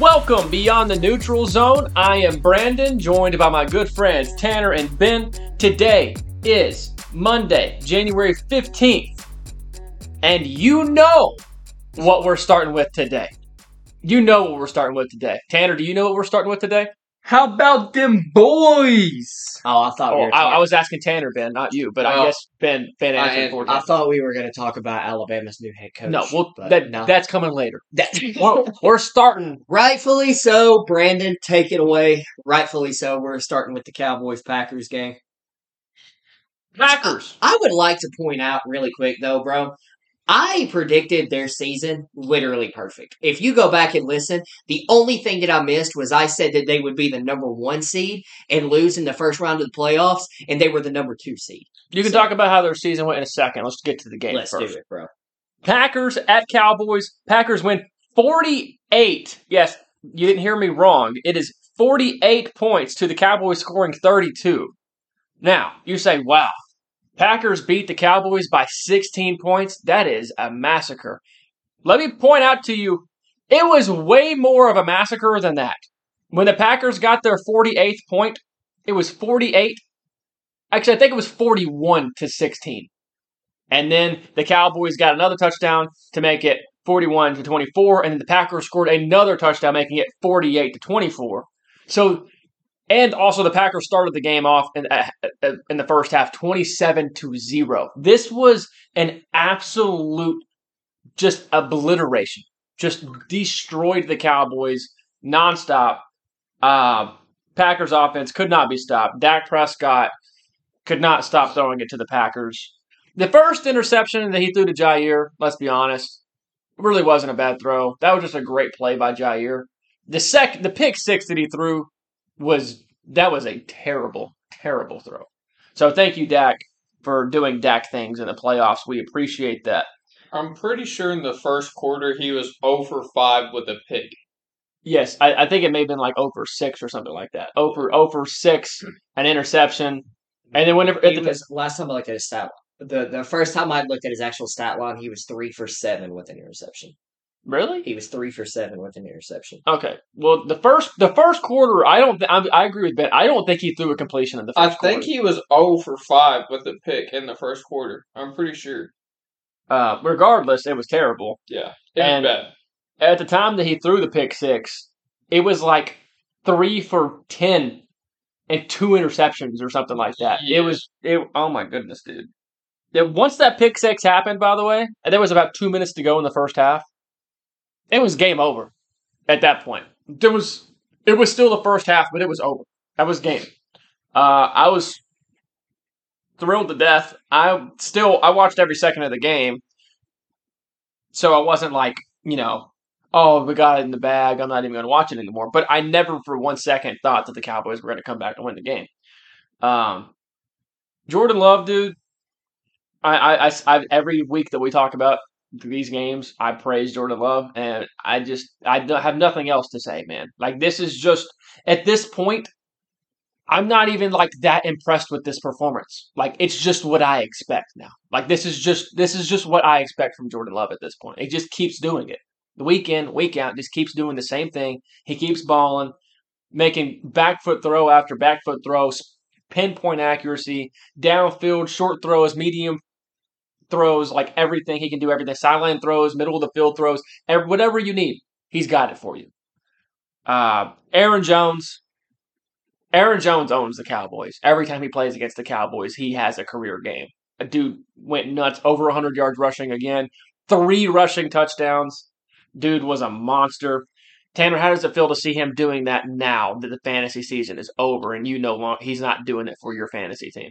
Welcome beyond the neutral zone. I am Brandon, joined by my good friends Tanner and Ben. Today is Monday, January 15th. And you know what we're starting with today. You know what we're starting with today. Tanner, do you know what we're starting with today? How about them boys? Oh, I thought we Oh, were I, talking, I was asking Tanner, Ben, not you, but I Oh. guess Ben Ben I- answered for I thought we were going to talk about Alabama's new head coach. No, well, that, no. that's coming later. That- We're, we're starting. rightfully so. Brandon, take it away. Rightfully so. We're starting with the Cowboys Packers game. Packers. I would like to point out really quick though, bro. I predicted their season literally perfect. If you go back and listen, the only thing that I missed was I said that they would be the number one seed and lose in the first round of the playoffs, and they were the number two seed. You can So- talk about how their season went in a second. Let's get to the game Let's first. do it, bro. Packers at Cowboys. Packers win 48. Yes, you didn't hear me wrong. It is 48 points to the Cowboys scoring 32. Now, you say, wow, Packers beat the Cowboys by 16 points. That is a massacre. Let me point out to you, it was way more of a massacre than that. When the Packers got their 48th point, it was 48. Actually, I think it was 41 to 16. And then the Cowboys got another touchdown to make it 41 to 24, and then the Packers scored another touchdown, making it 48 to 24. So, and also the Packers started the game off in, in the first half 27 to 0. This was an absolute just obliteration. Just destroyed the Cowboys nonstop. Uh, Packers offense could not be stopped. Dak Prescott could not stop throwing it to the Packers. The first interception that he threw to Jaire, let's be honest, really wasn't a bad throw. That was just a great play by Jaire. The sec, the pick six that he threw was that was a terrible, terrible throw. So thank you, Dak, for doing Dak things in the playoffs. We appreciate that. I'm pretty sure in the first quarter he was over 5 with a pick. Yes, I, I think it may have been like over six or something like that. Over over six, an interception, and then whenever at He the, was last time I looked at his stat the the first time I looked at his actual stat line, he was three for seven with an interception. Really He was three for seven with an interception. Okay. Well, the first the first quarter, I don't. Th- I, I agree with Ben. I don't think he threw a completion in the first. I think quarter. he was 0 for 5 with a pick in the first quarter. I'm pretty sure. Uh, regardless, it was terrible. Yeah. It And- was bad. At the time that he threw the pick six, it was like three for ten and two interceptions or something like that. It was. It. Oh my goodness, dude. It, once that pick six happened, by the way, and there was about two minutes to go in the first half. It was game over. At that point, there was. It was still the first half, but it was over. That was game. Uh, I was thrilled to death. I still I watched every second of the game, so I wasn't like you know, oh we got it in the bag. I'm not even going to watch it anymore. But I never for one second thought that the Cowboys were going to come back and win the game. Um, Jordan Love, dude. I, I, I, I every week that we talk about these games, I praise Jordan Love, and I just I have nothing else to say, man. Like this is just at this point, I'm not even like that impressed with this performance. Like it's just what I expect now. Like this is just this is just what I expect from Jordan Love at this point. It just keeps doing it. The week in, week out, just keeps doing the same thing. He keeps balling, making back foot throw after back foot throw, pinpoint accuracy, downfield, short throws, medium throws, like everything. He can do everything. Sideline throws, middle of the field throws, ev- whatever you need, he's got it for you. Uh, Aaron Jones. Aaron Jones owns the Cowboys. Every time he plays against the Cowboys, he has a career game. A dude went nuts, over 100 yards rushing again, three rushing touchdowns. Dude was a monster. Tanner, how does it feel to see him doing that now that the fantasy season is over and you know long, he's not doing it for your fantasy team?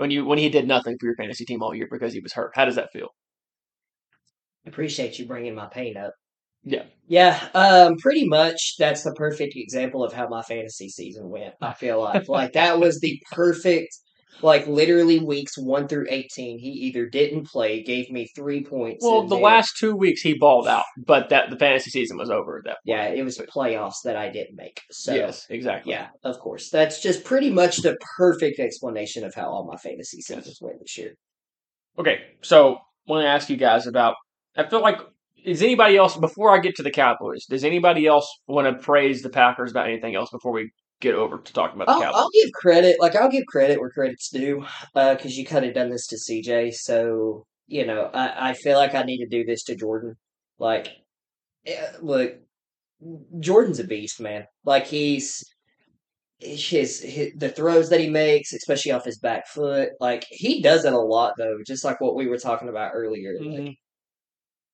When you when he did nothing for your fantasy team all year because he was hurt, how does that feel? Appreciate you bringing my pain up. Yeah. Yeah, um, pretty much that's the perfect example of how my fantasy season went. I feel like like that was the perfect, like literally weeks one through eighteen. He either didn't play, gave me three points. Well, the then- last two weeks he balled out, but that the fantasy season was over at that point. yeah, it was playoffs that I didn't make. So yes, exactly. yeah, of course, that's just pretty much the perfect explanation of how all my fantasy seasons went this year. Okay, so I want to ask you guys about. I feel like Is anybody else before I get to the Cowboys? Does anybody else want to praise the Packers about anything else before we get over to talking about the I'll, Cowboys? I'll give credit, like I'll give credit where credit's due, because you kind of done this to CJ. So you know, I, I feel like I need to do this to Jordan. Like, eh, look, Jordan's a beast, man. Like he's his, his the throws that he makes, especially off his back foot. Like he does it a lot, though. Just like what we were talking about earlier. Like, Mhm.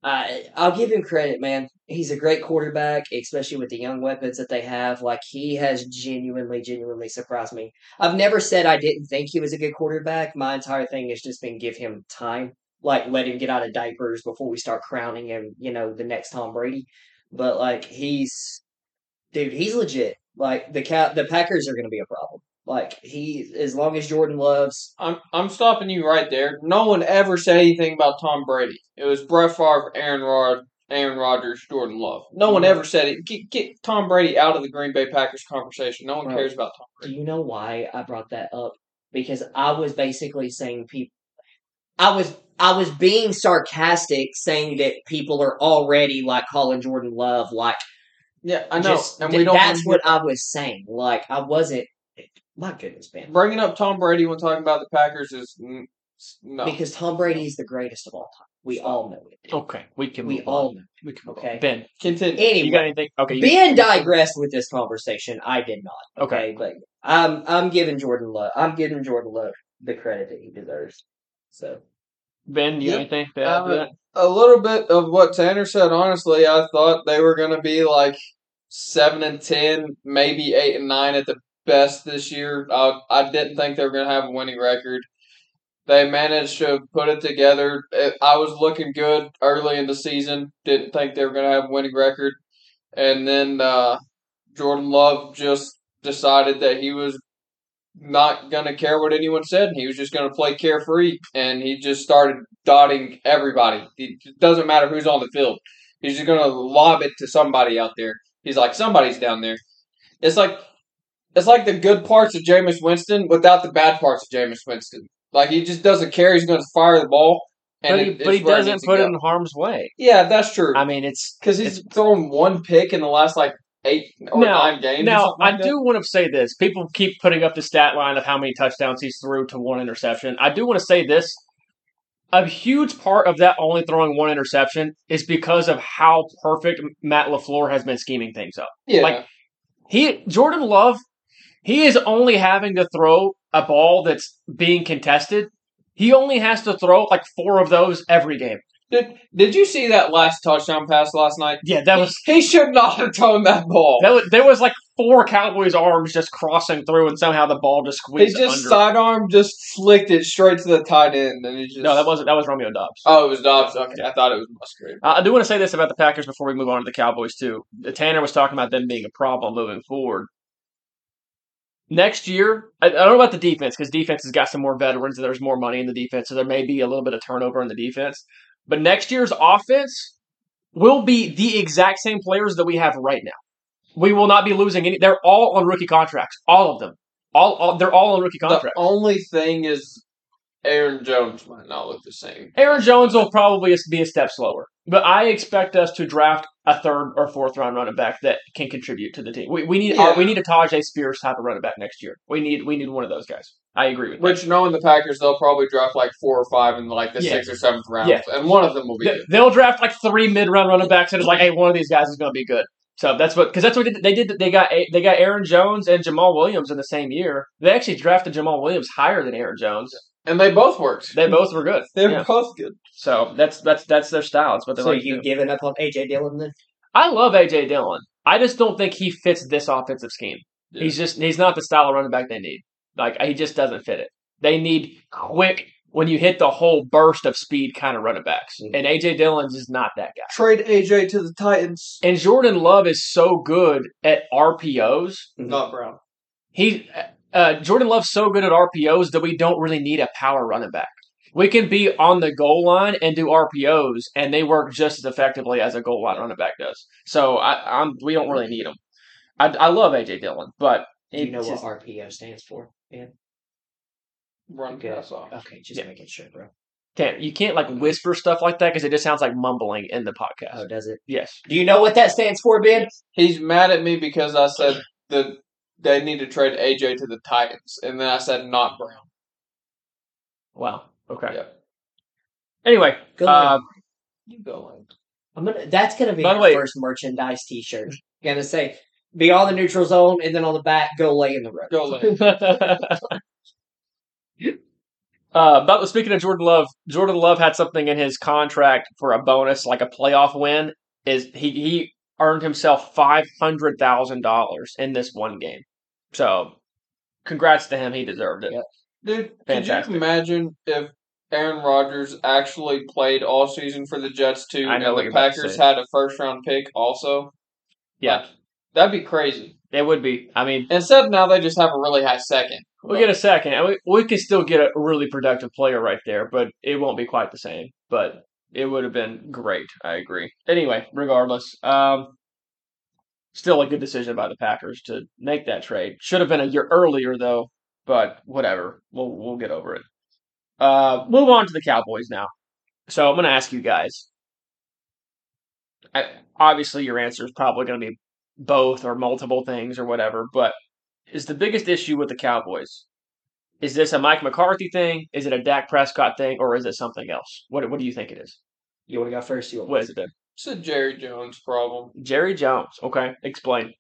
I I'll give him credit, man. He's a great quarterback, especially with the young weapons that they have. Like he has genuinely, genuinely surprised me. I've never said I didn't think he was a good quarterback. My entire thing has just been give him time, like let him get out of diapers before we start crowning him. You know, the next Tom Brady. But like he's, dude, he's legit. Like the cat, the Packers are going to be a problem. Like he, as long as Jordan loves, I'm I'm stopping you right there. No one ever said anything about Tom Brady. It was Brett Favre, Aaron Rod, Aaron Rodgers, Jordan Love. No one mm-hmm. ever said it. Get, get Tom Brady out of the Green Bay Packers conversation. No one Bro. cares about Tom Brady. Do you know why I brought that up? Because I was basically saying people I was I was being sarcastic saying that people are already like calling Jordan Love like Yeah, I know. just and we don't. that's what I was saying. Like I wasn't my goodness, man. bringing up Tom Brady when talking about the Packers is no. Because Tom Brady is the greatest of all time. We all know it. Okay, we can. We move all on. know. We can. Move Okay. on. Ben, Continue. you got anything? Okay, you, Ben digressed with this conversation. I did not. Okay. Okay, but I'm I'm giving Jordan Love I'm giving Jordan Love the credit that he deserves. So Ben, you got Yep. anything to add um, to that? a little bit of what Tanner said. Honestly, I thought they were going to be like seven and ten, maybe eight and nine at the best this year. Uh, I didn't think they were going to have a winning record. They managed to put it together. I was looking good early in the season. Didn't think they were going to have a winning record, and then uh, Jordan Love just decided that he was not going to care what anyone said. He was just going to play carefree, and he just started dotting everybody. It doesn't matter who's on the field. He's just going to lob it to somebody out there. He's like, somebody's down there. It's like it's like the good parts of Jameis Winston without the bad parts of Jameis Winston. Like he just doesn't care. He's going to fire the ball, and But he, it- but he doesn't put it in harm's way. Yeah, that's true. I mean, it's Because he's thrown one pick in the last like eight or Now- nine games. Now, like I that. do want to say this. People keep putting up the stat line of how many touchdowns he's threw to one interception. I do want to say this. A huge part of that only throwing one interception is because of how perfect Matt LaFleur has been scheming things up. Yeah, like- He Jordan Love, he is only having to throw a ball that's being contested. He only has to throw like four of those every game. did did you see that last touchdown pass last night? Yeah, that was He should not have thrown that ball. that was, there was like four Cowboys arms just crossing through, and somehow the ball just squeezed. He just under. sidearm just flicked it straight to the tight end, and he just No, that wasn't. That was Romeo Doubs. Oh, it was Doubs. Okay, I thought it was Musgrave. Uh, I do want to say this about the Packers before we move on to the Cowboys too. Tanner was talking about them being a problem moving forward. Next year, I, I don't know about the defense because defense has got some more veterans and there's more money in the defense, so there may be a little bit of turnover in the defense. But next year's offense will be the exact same players that we have right now. We will not be losing any. They're all on rookie contracts, all of them. All, all they're all on rookie contracts. The only thing is, Aaron Jones might not look the same. Aaron Jones will probably be a step slower, but I expect us to draft a third or fourth round running back that can contribute to the team. We, we need uh, Yeah. we need a Tyjae Spears type of running back next year. We need we need one of those guys. I agree with that. Which, knowing the Packers, they'll probably draft like four or five in like the Yeah. sixth or seventh round, Yeah. and one of them will be They- good. They'll draft like three mid round running backs, and it's like, hey, one of these guys is going to be good. So that's what because that's what they did. They did. They got they got Aaron Jones and Jamaal Williams in the same year. They actually drafted Jamaal Williams higher than Aaron Jones. And they both worked. They both were good. They're Yeah. both good. So that's that's that's their style. It's what they so like. to you do. giving up on AJ Dillon then? I love AJ Dillon. I just don't think he fits this offensive scheme. Yeah. He's just he's not the style of running back they need. Like he just doesn't fit it. They need quick when you hit the hole burst of speed kind of running backs. Mhm. And AJ Dillon's is not that guy. Trade AJ to the Titans. And Jordan Love is so good at RPOs. Not Brown. He uh, Jordan Love's so good at RPOs that we don't really need a power running back. We can be on the goal line and do RPOs, and they work just as effectively as a goal line running back does. So I, I'm we don't really need them. I, I love AJ Dillon, but Do you know just- what RPO stands for? Yeah. Run Good. pass off. Okay, just Yeah. making sure, bro. Can't you can't like whisper stuff like that because it just sounds like mumbling in the podcast. Oh, does it? Yes. Do you know what that stands for, Ben? He's mad at me because I said that they need to trade AJ to the Titans, and then I said not Brown. Wow. Okay. Yeah. Anyway, Go uh, ahead. You go. Lane. I'm gonna. That's gonna be my way- first merchandise T-shirt. Gonna say, "Be on the neutral zone," and then on the back, "Go lay in the road." Go Lane. uh, but speaking of Jordan Love, Jordan Love had something in his contract for a bonus, like a playoff win. Is he he earned himself five hundred thousand dollars in this one game? So, congrats to him. He deserved it. Yep. Dude, Fantastic. could you imagine if Aaron Rodgers actually played all season for the Jets too, I know what and you're the about to Packers say. had a first round pick also? Yeah, Like, that'd be crazy. it would be. I mean, Instead, now they just have a really high second. we'll get a second, and we we can still get a really productive player right there, but it won't be quite the same. But it would have been great. I agree. Anyway, regardless, um, still a good decision by the Packers to make that trade. Should have been a year earlier though, but whatever. We'll we'll get over it. Uh, move on to the Cowboys now. So I'm going to ask you guys. I, obviously, your answer is probably going to be both or multiple things or whatever. But is the biggest issue with the Cowboys? Is this a Mike McCarthy thing? Is it a Dak Prescott thing, or is it something else? What What do you think it is? You want to go first? You want What is it then? It's a Jerry Jones problem. Jerry Jones. Okay, explain.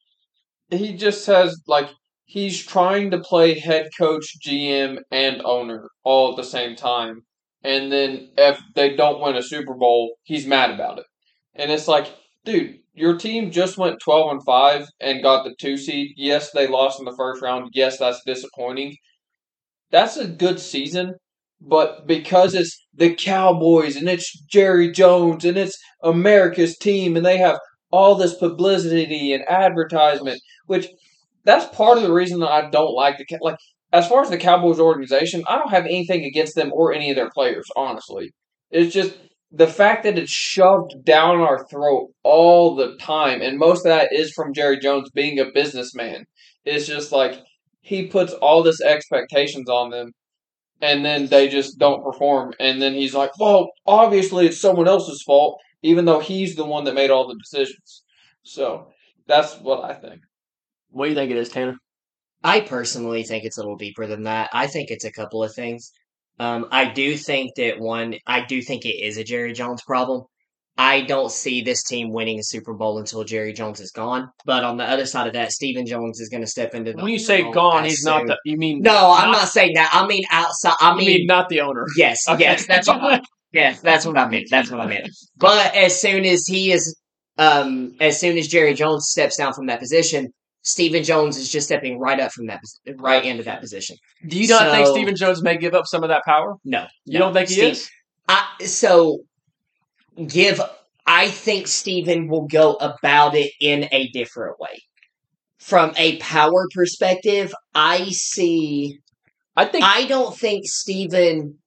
He just has like he's trying to play head coach, GM, and owner all at the same time. And then if they don't win a Super Bowl, he's mad about it. And it's like, dude, your team just went twelve and five and got the two seed. Yes, they lost in the first round. Yes, that's disappointing. That's a good season, but because it's the Cowboys and it's Jerry Jones and it's America's team and they have all this publicity and advertisement, which that's part of the reason that I don't like the like as far as the Cowboys organization, I don't have anything against them or any of their players, honestly. It's just the fact that it's shoved down our throat all the time, and most of that is from Jerry Jones being a businessman. It's just like he puts all this expectations on them, and then they just don't perform. And then he's like, "Well, obviously it's someone else's fault," even though he's the one that made all the decisions. So that's what I think. What do you think it is, Tanner? I personally think it's a little deeper than that. I think it's a couple of things. Um, I do think that one, I do think it is a Jerry Jones problem. I don't see this team winning a Super Bowl until Jerry Jones is gone. But on the other side of that, Stephen Jones is going to step into the. When you say gone, he's not soon- the. You mean No, I'm not saying that. I mean outside. I You mean, mean not the owner? yes, Okay. yes, that's what. Yes, that's what I meant. That's what I meant. But as soon as he is, um, as soon as Jerry Jones steps down from that position, Stephen Jones is just stepping right up from that, right into that position. Do you not think So- Stephen Jones may give up some of that power? No, You no. don't think he Steve- is? I, so give. I think Stephen will go about it in a different way. From a power perspective, I see. I think I don't think Stephen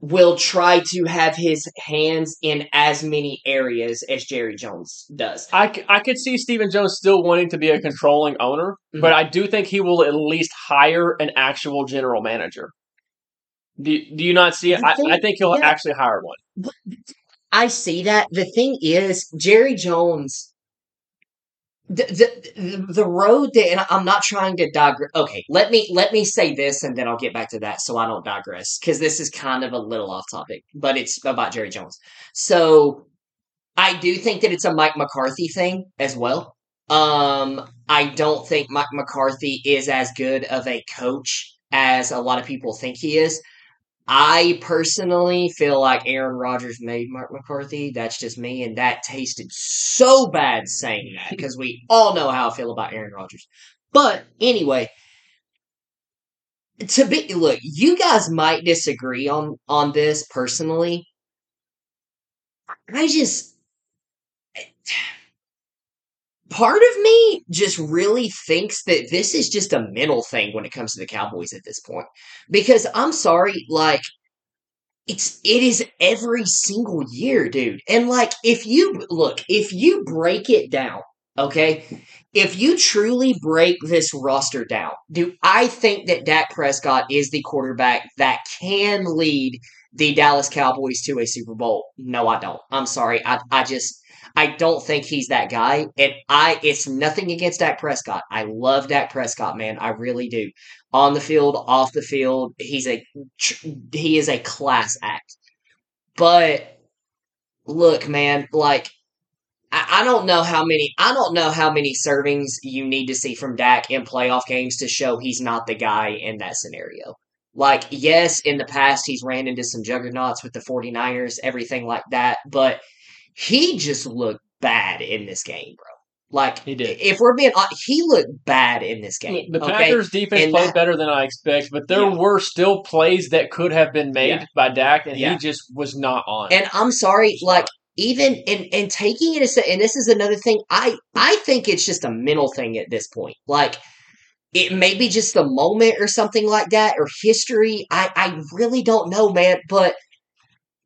will try to have his hands in as many areas as Jerry Jones does. I, I could see Stephen Jones still wanting to be a controlling owner, Mhm. but I do think he will at least hire an actual general manager. Do, do you not see it? I, I think he'll yeah. actually hire one. I see that. The thing is, Jerry Jones. The, the the road that and I'm not trying to digress. Okay, let me let me say this and then I'll get back to that so I don't digress because this is kind of a little off topic, but it's about Jerry Jones. So I do think that it's a Mike McCarthy thing as well. Um, I don't think Mike McCarthy is as good of a coach as a lot of people think he is. I personally feel like Aaron Rodgers made Mark McCarthy. That's just me, and that tasted so bad saying that because we all know how I feel about Aaron Rodgers. But anyway, to be look, you guys might disagree on on this personally. I just part of me just really thinks that this is just a mental thing when it comes to the Cowboys at this point. Because I'm sorry, like it's it is every single year, dude. And like if you look, if you break it down, okay? If you truly break this roster down, do I think that Dak Prescott is the quarterback that can lead the Dallas Cowboys to a Super Bowl. No, I don't. I'm sorry. I I just I don't think he's that guy. And I it's nothing against Dak Prescott. I love Dak Prescott, man. I really do. On the field, off the field, he's a he is a class act. But look, man, like I, I don't know how many I don't know how many servings you need to see from Dak in playoff games to show he's not the guy in that scenario. Like, yes, in the past he's ran into some juggernauts with the 49ers, everything like that, but he just looked bad in this game, bro. Like He did. If we're being, he looked bad in this game. The okay? Packers defense And played that- better than I expect, but there Yeah. were still plays that could have been made Yeah. by Dak, and Yeah. he just was not on. And I'm sorry, like even in and taking it as a, and this is another thing. I I think it's just a mental thing at this point. Like it may be just the moment or something like that or history. I I really don't know, man. But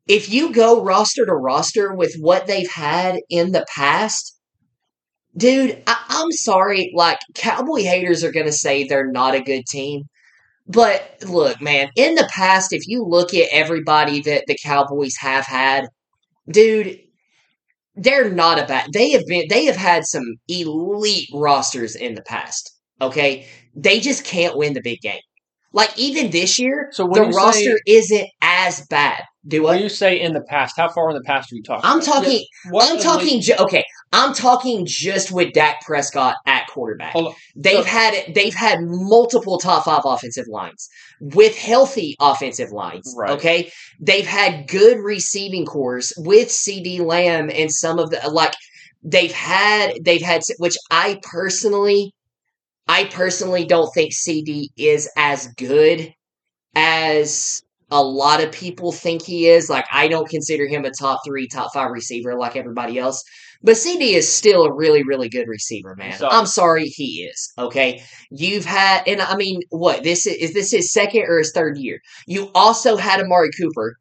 if you go roster to roster with what they've had in the past, dude, I, I'm sorry. Like Cowboy haters are gonna say they're not a good team. But look, man, in the past, if you look at everybody that the Cowboys have had, dude, they're not a bad. They have been. They have had some elite rosters in the past. Okay, they just can't win the big game. Like even this year, So the you say- roster isn't as bad. Do when you say in the past, how far in the past are you talking? I'm talking. What I'm talking. Ju- okay, I'm talking just with Dak Prescott at quarterback. They've So- had they've had multiple top five offensive lines with healthy offensive lines. Right. Okay, they've had good receiving corps with CeeDee Lamb and some of the like. They've had they've had which I personally, I personally don't think CeeDee is as good as a lot of people think he is. Like I don't consider him a top three, top five receiver like everybody else. But CeeDee is still a really, really good receiver, man. I'm sorry, he is. Okay, you've had, and I mean, what this is, is this his second or his third year? You also had Amari Cooper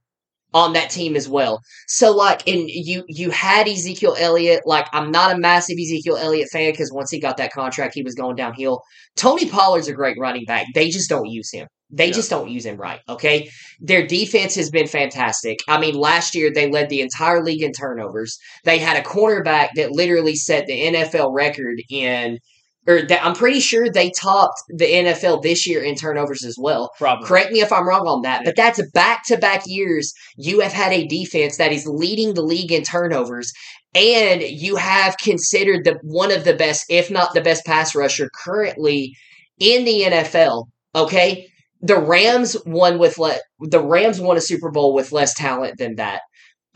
on that team as well. So like, and you you had Ezekiel Elliott. Like, I'm not a massive Ezekiel Elliott fan because once he got that contract, he was going downhill. Tony Pollard's a great running back. They just don't use him. They Yeah. just don't use him right. Okay, their defense has been fantastic. I mean, last year they led the entire league in turnovers. They had a cornerback that literally set the NFL record in. Or that I'm pretty sure they topped the NFL this year in turnovers as well. Probably. Correct me if I'm wrong on that, Yeah. but that's back to back years. You have had a defense that is leading the league in turnovers, and you have considered the one of the best, if not the best, pass rusher currently in the NFL. Okay, the Rams won with le- the Rams won a Super Bowl with less talent than that.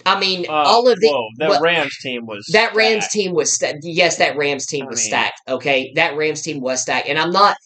I mean, Uh, all of the whoa, that what- Rams team was that Rams team was sta- yes, that Rams team I was mean- stacked. Okay, that Rams team was stacked, and I'm not,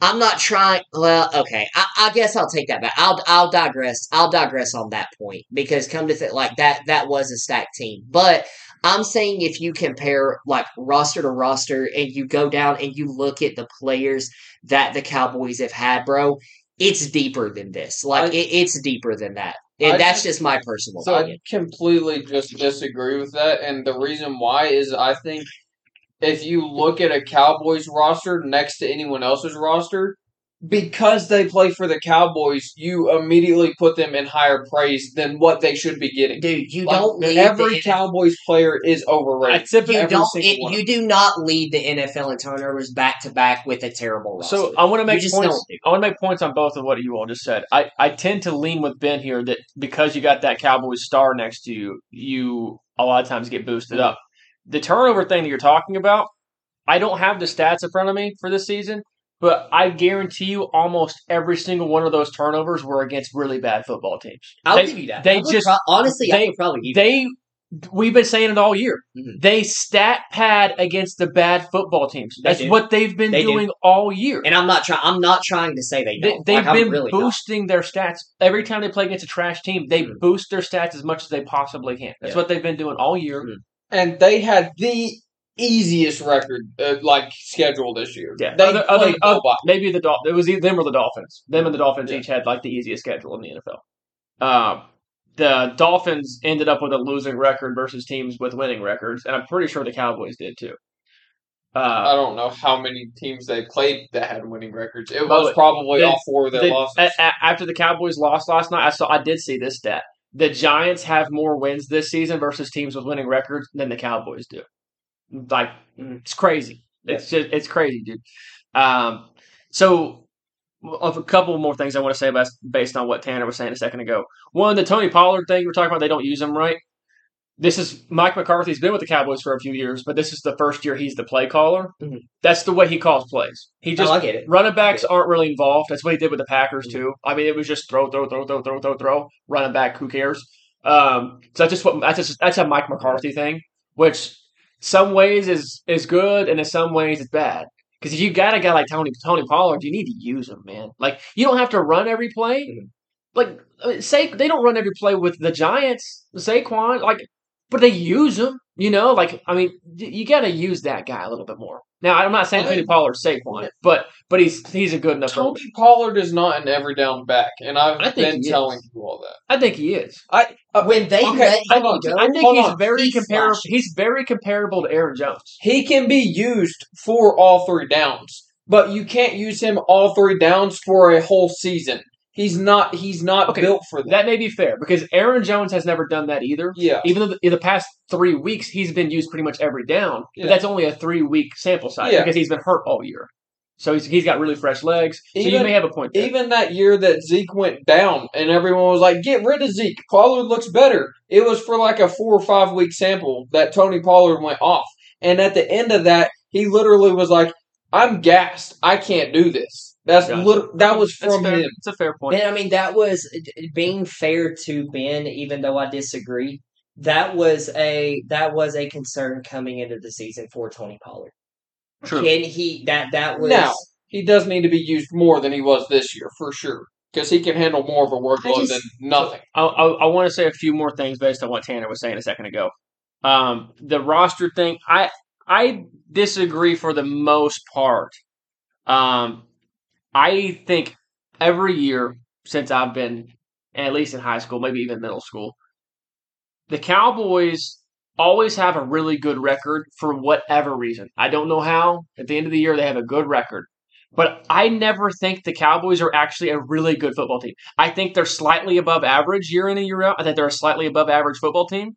I'm not trying. Well, okay, I, I guess I'll take that back. I'll, I'll digress. I'll digress on that point because come to think, like that, that was a stacked team. But I'm saying if you compare like roster to roster, and you go down and you look at the players that the Cowboys have had, bro, it's deeper than this. Like I- it, it's deeper than that, and I that's just- just my personal So opinion. I completely just disagree with that, and the reason why is I think if you look at a Cowboys roster next to anyone else's roster, because they play for the Cowboys, you immediately put them in higher praise than what they should be getting. Dude, you Like, don't lead every the Cowboys player is overrated. I typically- you don't single it, you do not lead the NFL in turnovers back to back with a terrible roster. So I want to make just points. I want to make points on both of what you all just said. I, I tend to lean with Ben here that because you got that Cowboys star next to you, you a lot of times get boosted up. The turnover thing that you're talking about, I don't have the stats in front of me for this season, but I guarantee you almost every single one of those turnovers were against really bad football teams. I'll they, give you that. they just- pro- honestly, I they- would probably They we've been saying it all year. Mhm. They stat pad against the bad football teams. They That's what they've been They do. doing all year. And I'm not trying. I'm not trying to say they They, don't. they've Like, been really not. boosting their stats every time they play against a trash team. They Mhm. boost their stats as much as they possibly can. That's Yeah. what they've been doing all year. Mhm. and they had the easiest record, uh, like schedule this year. Yeah, they other, other, other- maybe the Dol- it was either them or the Dolphins. Them and the Dolphins Yeah. each had like the easiest schedule in the NFL. Um, the Dolphins ended up with a losing record versus teams with winning records, and I'm pretty sure the Cowboys did too. I Uh, don't know how many teams they played that had winning records. It was probably the- all four of their the- losses. a- a- after the Cowboys lost last night, I saw I did see this stat. The Giants have more wins this season versus teams with winning records than the Cowboys do. Like it's crazy. It's just it's crazy, dude. Um, so of a couple more things I want to say about based on what Tanner was saying a second ago. One, the Tony Pollard thing we're talking about, they don't use him right. This is Mike McCarthy's been with the Cowboys for a few years, but this is the first year he's the play caller. Mhm. That's the way he calls plays. He just I it. running backs aren't really involved. That's what he did with the Packers too. I mean, it was just throw, throw, throw, throw, throw, throw, throw. Running back, who cares? Um, so that's just what that's just that's a Mike McCarthy thing, which some ways is is good and in some ways it's bad. Because if you got a guy like Tony Tony Pollard, you need to use him, man. Like you don't have to run every play. Mhm. Like I mean, say they don't run every play with the Giants, Saquon. Like, but they use him. You know, like I mean, you got to use that guy a little bit more. Now, I'm not saying I- Tony Pollard's Saquon, but but he's he's a good enough. Tony Pollard is not an every down back, and I've I think been he is. telling you all that. I think he is. I uh, When they okay, let I him on. go, I think he's on. very He comparable. flashed. He's very comparable to Aaron Jones. he can be used for all three downs, but you can't use him all three downs for a whole season. He's not. He's not Okay, built for that. That may be fair because Aaron Jones has never done that either. yeah, Even though the, in the past three weeks he's been used pretty much every down, Yeah. but that's only a three week sample size Yeah. because he's been hurt all year. So he's, he's got really fresh legs. so you may have a point there. even that year that Zeke went down, and everyone was like, "Get rid of Zeke. Pollard looks better." It was for like a four or five week sample that Tony Pollard went off, and at the end of that, he literally was like, "I'm gassed. I can't do this." That's Gotcha. lit- that was from fair. him. It's a fair point. Ben, I mean, that was being fair to Ben, even though I disagree. That was a that was a concern coming into the season for Tony Pollard. True. Can he that that was Now he does need to be used more than he was this year for sure, because he can handle more of a workload just- than nothing. I, I, I want to say a few more things based on what Tanner was saying a second ago. Um, the roster thing, I I disagree for the most part. Um, I think every year since I've been, at least in high school, maybe even middle school, the Cowboys always have a really good record for whatever reason. I don't know how. At the end of the year, they have a good record. But I never think the Cowboys are actually a really good football team. I think they're slightly above average year in and year out. I think they're a slightly above average football team.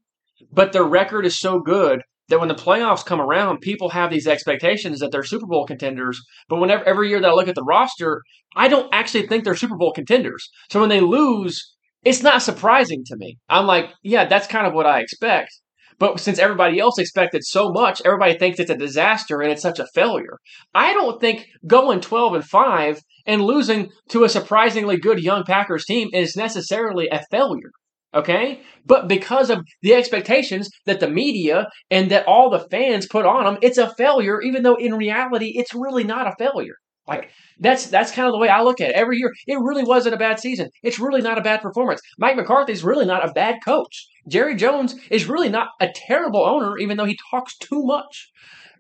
But their record is so good that when the playoffs come around, people have these expectations that they're Super Bowl contenders. But whenever every year that I look at the roster, I don't actually think they're Super Bowl contenders. So when they lose, it's not surprising to me. I'm like, yeah, that's kind of what I expect. But since everybody else expected so much, everybody thinks it's a disaster and it's such a failure. I don't think going 12 and 5 and losing to a surprisingly good young Packers team is necessarily a failure. Okay? But because of the expectations that the media and that all the fans put on them, it's a failure, even though in reality, it's really not a failure. Like, that's that's kind of the way I look at it. Every year, it really wasn't a bad season. It's really not a bad performance. Mike McCarthy's really not a bad coach. Jerry Jones is really not a terrible owner, even though he talks too much.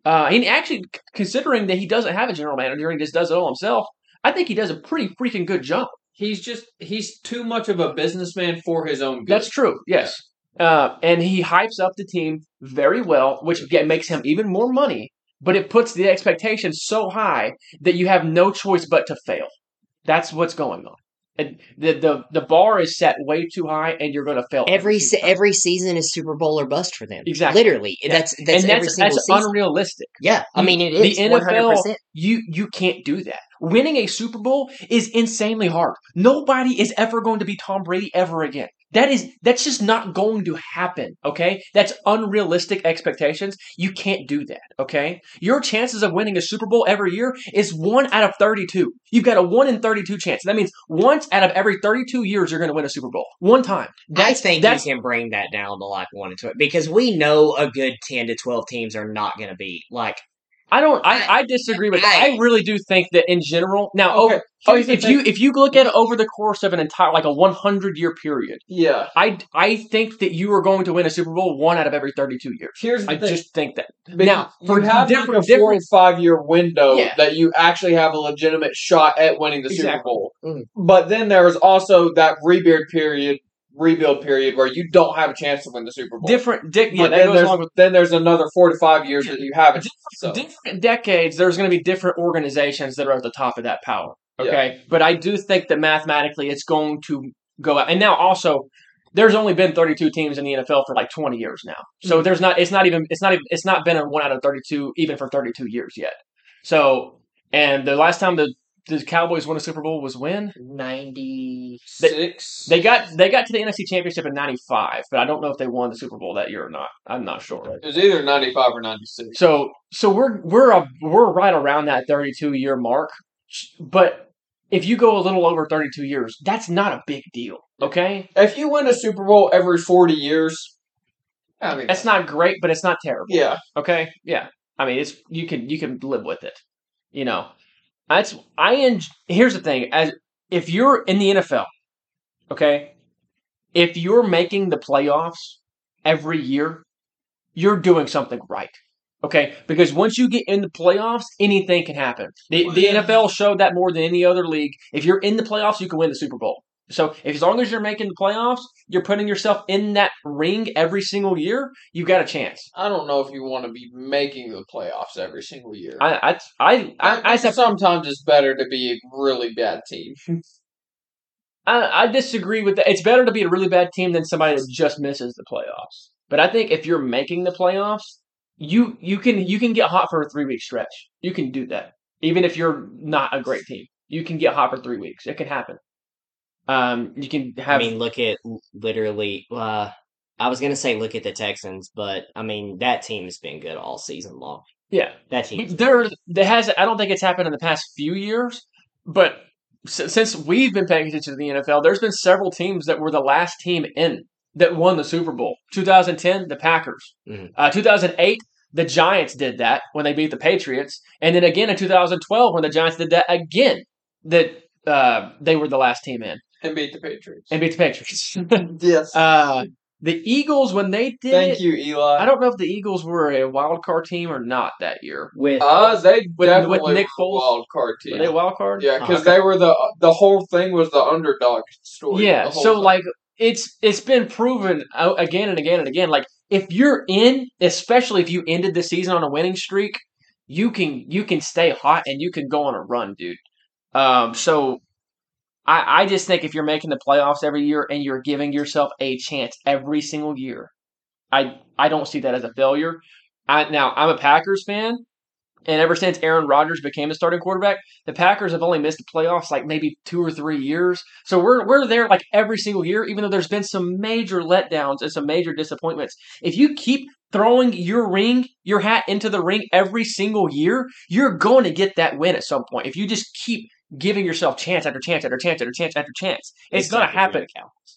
Uh, and actually, considering that he doesn't have a general manager and he just does it all himself, I think he does a pretty freaking good job. He's just he's too much of a businessman for his own good. That's true. Yes. Uh, and he hypes up the team very well, which again makes him even more money. But it puts the expectations so high that you have no choice but to fail. That's what's going on. And the the the bar is set way too high, and you're going to fail every se- every season is Super Bowl or bust for them. Exactly. Literally, Yeah. that's that's and every that's single that's season. unrealistic. yeah, I mean it is the NFL 100%. you you can't do that. Winning a Super Bowl is insanely hard. Nobody is ever going to be Tom Brady ever again. That is that's just not going to happen, okay? That's unrealistic expectations. You can't do that, okay? Your chances of winning a Super Bowl every year is 1 out of 32. You've got a 1 in 32 chance. That means once out of every 32 years you're going to win a Super Bowl. One time. I That's think that's you can bring that down to like one and two because we know a good ten to twelve teams are not going to be like I don't I, I disagree with that. I- I really do think that in general. Now, Okay, over, oh, here's the if you if you look at it over the course of an entire like a 100 year period, yeah. I I think that you are going to win a Super Bowl one out of every 32 years. Here's the I thing. just think that. Because now, for you have different- like a four different- and five year window Yeah. that you actually have a legitimate shot at winning the Super Exactly. Bowl. Mhm. But then there is also that rebeard period rebuild period where you don't have a chance to win the Super Bowl. different. Di- yeah, then goes there's, along with then there's another four to five years that you have it. So different decades. There's going to be different organizations that are at the top of that power. Okay, but I do think that mathematically it's going to go out. And now also, there's only been 32 teams in the NFL for like 20 years now. So mm-hmm. there's not. It's not even. It's not even. It's not been a one out of 32 even for 32 years yet. So and the last time the the Cowboys won a Super Bowl was when ninety six. six. they got they got to the NFC Championship in '95, but I don't know if they won the Super Bowl that year or not. I'm not sure. it was either ninety five or ninety six. So so we're we're a, we're right around that 32 year mark, but if you go a little over 32 years, that's not a big deal. Okay, If you win a Super Bowl every forty years, I mean that's not great, but it's not terrible. yeah. Okay, yeah. I mean, it's you can you can live with it. You know, that's I. En- here's the thing: as if you're in the NFL, okay, if you're making the playoffs every year, you're doing something right. Okay, because once you get in the playoffs, anything can happen. The the. NFL showed that more than any other league. If you're in the playoffs, you can win the Super Bowl. So if, as long as you're making the playoffs, you're putting yourself in that ring every single year. You've got a chance. I don't know if you want to be making the playoffs every single year. I I I I, I, sometimes it's better to be a really bad team. I, I disagree with that. It's better to be a really bad team than somebody that just misses the playoffs. But I think if you're making the playoffs, you you can you can get hot for a three week stretch. You can do that, even if you're not a great team. You can get hot for three weeks. It can happen. Um, you can have. I mean, look at literally. Uh, I was gonna say look at the Texans, but I mean that team has been good all season long. yeah, That team. there there has. I don't think it's happened in the past few years, but s- since we've been paying attention to the NFL, there's been several teams that were the last team in that won the Super Bowl. 2010, the Packers. Mhm. Uh, 2008, the Giants did that when they beat the Patriots, and then again in 2012 when the Giants did that again, that uh, they were the last team in and beat the Patriots. and beat the Patriots. yes. uh, the Eagles when they did Thank you, Eli. I don't know if the Eagles were a wild card team or not that year. with Uh, they With- definitely with Nick were a Foles? wild card team. Were they a wild card? Yeah, because Okay. they were the the whole thing was the underdog story. Yeah, so time. like it's it's been proven uh, again and again and again. Like if you're in, especially if you ended the season on a winning streak, you can you can stay hot and you can go on a run, dude. Um, so I I just think if you're making the playoffs every year and you're giving yourself a chance every single year, I I don't see that as a failure. I now I'm a Packers fan. And ever since Aaron Rodgers became the starting quarterback, the Packers have only missed the playoffs like maybe two or three years. So we're we're there like every single year, even though there's been some major letdowns and some major disappointments. If you keep throwing your ring, your hat into the ring every single year, you're going to get that win at some point. If you just keep giving yourself chance after chance after chance after chance after chance, it's going to happen.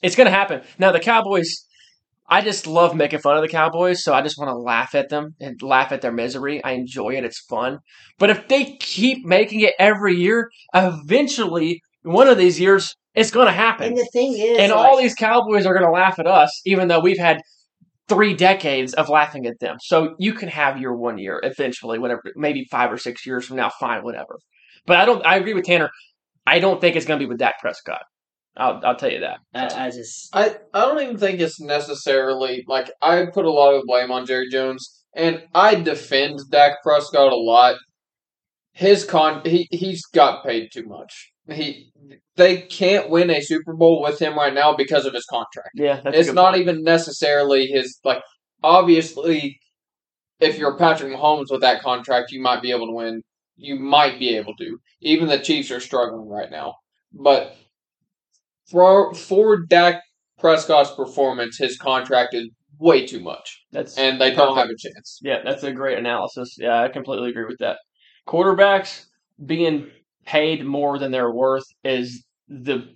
It's going to happen. Now the Cowboys, I just love making fun of the Cowboys, so I just want to laugh at them and laugh at their misery. I enjoy it. It's fun. But if they keep making it every year, eventually one of these years it's going to happen. And the thing is, And like, all these Cowboys are going to laugh at us, even though we've had three decades of laughing at them. So you can have your one year eventually, whatever, maybe five or six years from now, fine, whatever. But I don't. I agree with Tanner. I don't think it's going to be with Dak Prescott. I'll, I'll tell you that. I, I just I, I don't even think it's necessarily like I put a lot of blame on Jerry Jones, and I defend Dak Prescott a lot. His con he he's got paid too much. He they can't win a Super Bowl with him right now because of his contract. Yeah, that's a it's good not point. even necessarily his like obviously if you're Patrick Mahomes with that contract you might be able to win you might be able to. Even the Chiefs are struggling right now. But for for Dak Prescott's performance his contract is way too much. That's and they don't have a chance. Yeah, that's a great analysis. Yeah, I completely agree with that. Quarterbacks being paid more than they're worth is the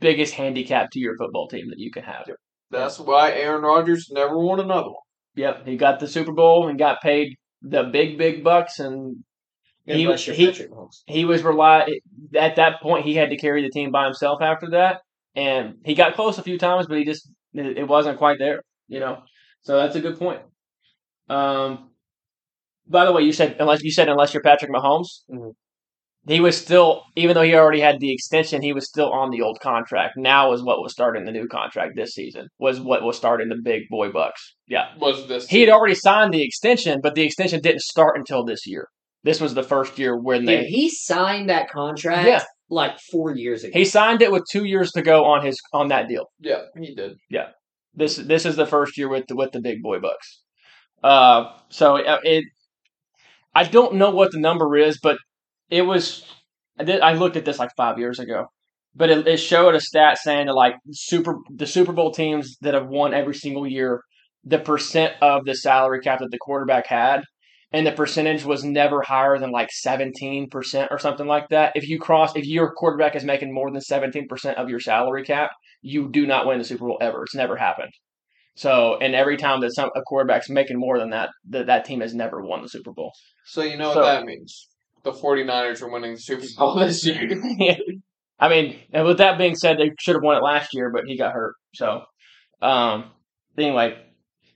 biggest handicap to your football team that you can have. that's why Aaron Rodgers never won another one. Yep, he got the Super Bowl and got paid the big, big bucks, and he unless you're he, Patrick Mahomes. he was rely at that point. He had to carry the team by himself after that, and he got close a few times, but he just it it wasn't quite there. You know, so that's a good point. Um, by the way, you said unless you said unless you're Patrick Mahomes. Mhm. he was still, even though he already had the extension, he was still on the old contract. Now is what was starting the new contract this season. Was what was starting the big boy bucks. Yeah, Was this? he had already signed the extension, but the extension didn't start until this year. This was the first year when Dude, they he signed that contract Yeah. like four years ago. he signed it with two years to go on his on that deal. yeah, he did. Yeah, this this is the first year with the with the big boy bucks. Uh, so it, it I don't know what the number is, but it was. I did. I looked at this like five years ago, but it, it showed a stat saying that like super the Super Bowl teams that have won every single year, the percent of the salary cap that the quarterback had, and the percentage was never higher than like seventeen percent or something like that. If you cross, if your quarterback is making more than seventeen percent of your salary cap, you do not win the Super Bowl ever. It's never happened. So, and every time that some a quarterback's making more than that, that that team has never won the Super Bowl. So you know So- what that means. The 49ers are winning the Super Bowl this year. I mean, and with that being said, they should have won it last year, but he got hurt. So, um, anyway,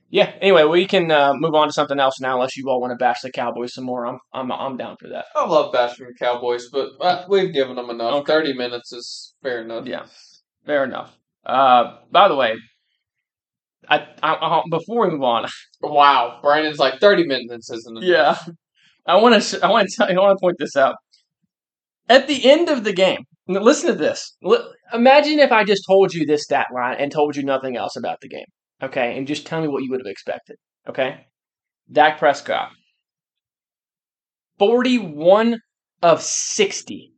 yeah. Anyway, we can uh, move on to something else now, unless you all want to bash the Cowboys some more. I'm I'm I'm down for that. I love bashing the Cowboys, but uh, we've given them enough. Okay. 30 minutes is fair enough. Yeah, fair enough. Uh, by the way, I, I, I before we move on, Wow. Brandon's like 30 minutes, isn't it? Yeah, I want to. I want to. I want to point this out. At the end of the game, listen to this. L- Imagine if I just told you this stat line and told you nothing else about the game. Okay, and just tell me what you would have expected. Okay, Dak Prescott, forty-one of 60,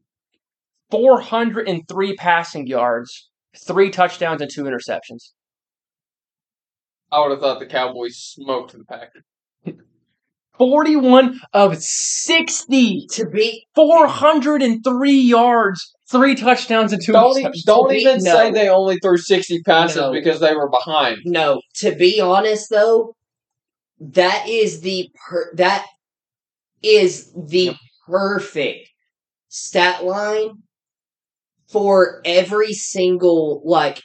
403 passing yards, three touchdowns and two interceptions. I would have thought the Cowboys smoked the Packers. 41 of 60. to be 403 yards, three touchdowns, and two Don't, e- don't be- even no. say they only threw 60 passes No. because they were behind. no. To be honest, though, that is the per- that is the Yep. perfect stat line for every single like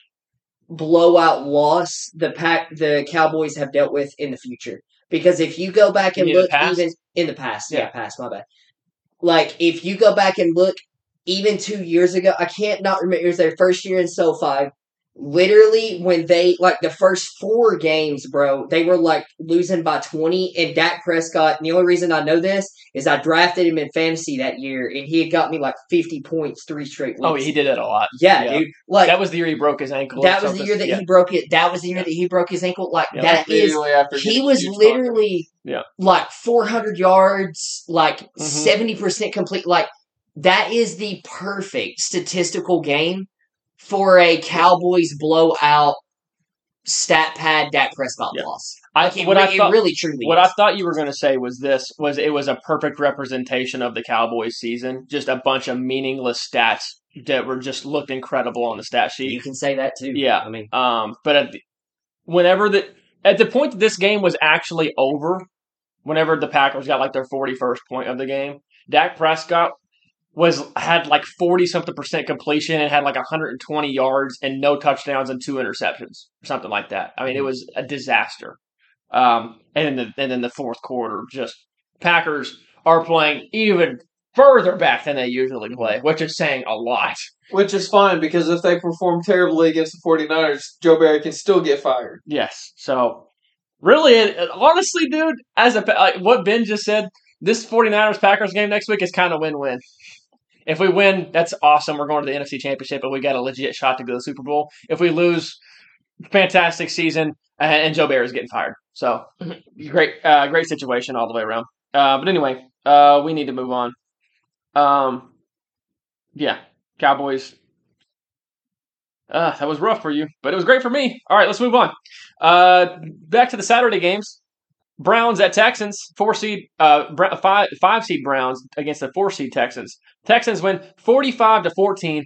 blowout loss the pack the Cowboys have dealt with in the future. Because if you go back and You look past? even in the past, yeah, Yeah. past, my bad. Like if you go back and look even two years ago, I can't not remember it was their first year in SoFi. Literally, when they like the first four games, bro, they were like losing by twenty. And Dak Prescott. And the only reason I know this is I drafted him in fantasy that year, and he had got me like fifty points three straight weeks. Oh, he did that a lot. yeah, yeah. dude. Like That was the year he broke his ankle. that was the year that yeah. he broke it. That was the year that he broke his ankle. Like Yeah. that is Immediately after he was literally Yeah. like 400 yards, like Mhm. 70% complete. Like that is the perfect statistical game for a Cowboys blowout stat pad Dak Prescott Yeah. loss. I, Like it, what I thought, it really truly what is. I thought you were going to say was this: was it was a perfect representation of the Cowboys season. Just a bunch of meaningless stats that were just looked incredible on the stat sheet. you can say that too. Yeah. I mean, Um, but at the, whenever the at the point that this game was actually over, whenever the Packers got like their forty first point of the game, Dak Prescott was had like forty something percent completion and had like hundred and twenty yards and no touchdowns and two interceptions or something like that. I mean, it was a disaster. Um, and then the and then the fourth quarter, just Packers are playing even further back than they usually play, which is saying a lot. Which is fine because if they perform terribly against the 49ers, Joe Barry can still get fired. Yes. So, really, it, it- honestly, dude, as a like what Ben just said, this 49ers Packers game next week is kind of win win. If we win, that's awesome. We're going to the NFC Championship, and we got a legit shot to go to the Super Bowl. If we lose, fantastic season, and, and Joe Barry's getting fired. So, great, uh, great situation all the way around. Uh, but anyway, uh, we need to move on. Um, yeah, Cowboys. Uh, that was rough for you, but it was great for me. All right, let's move on. Uh, back to the Saturday games. Browns at Texans, four seed, uh, five five seed Browns against the four seed Texans. Texans win forty five to fourteen.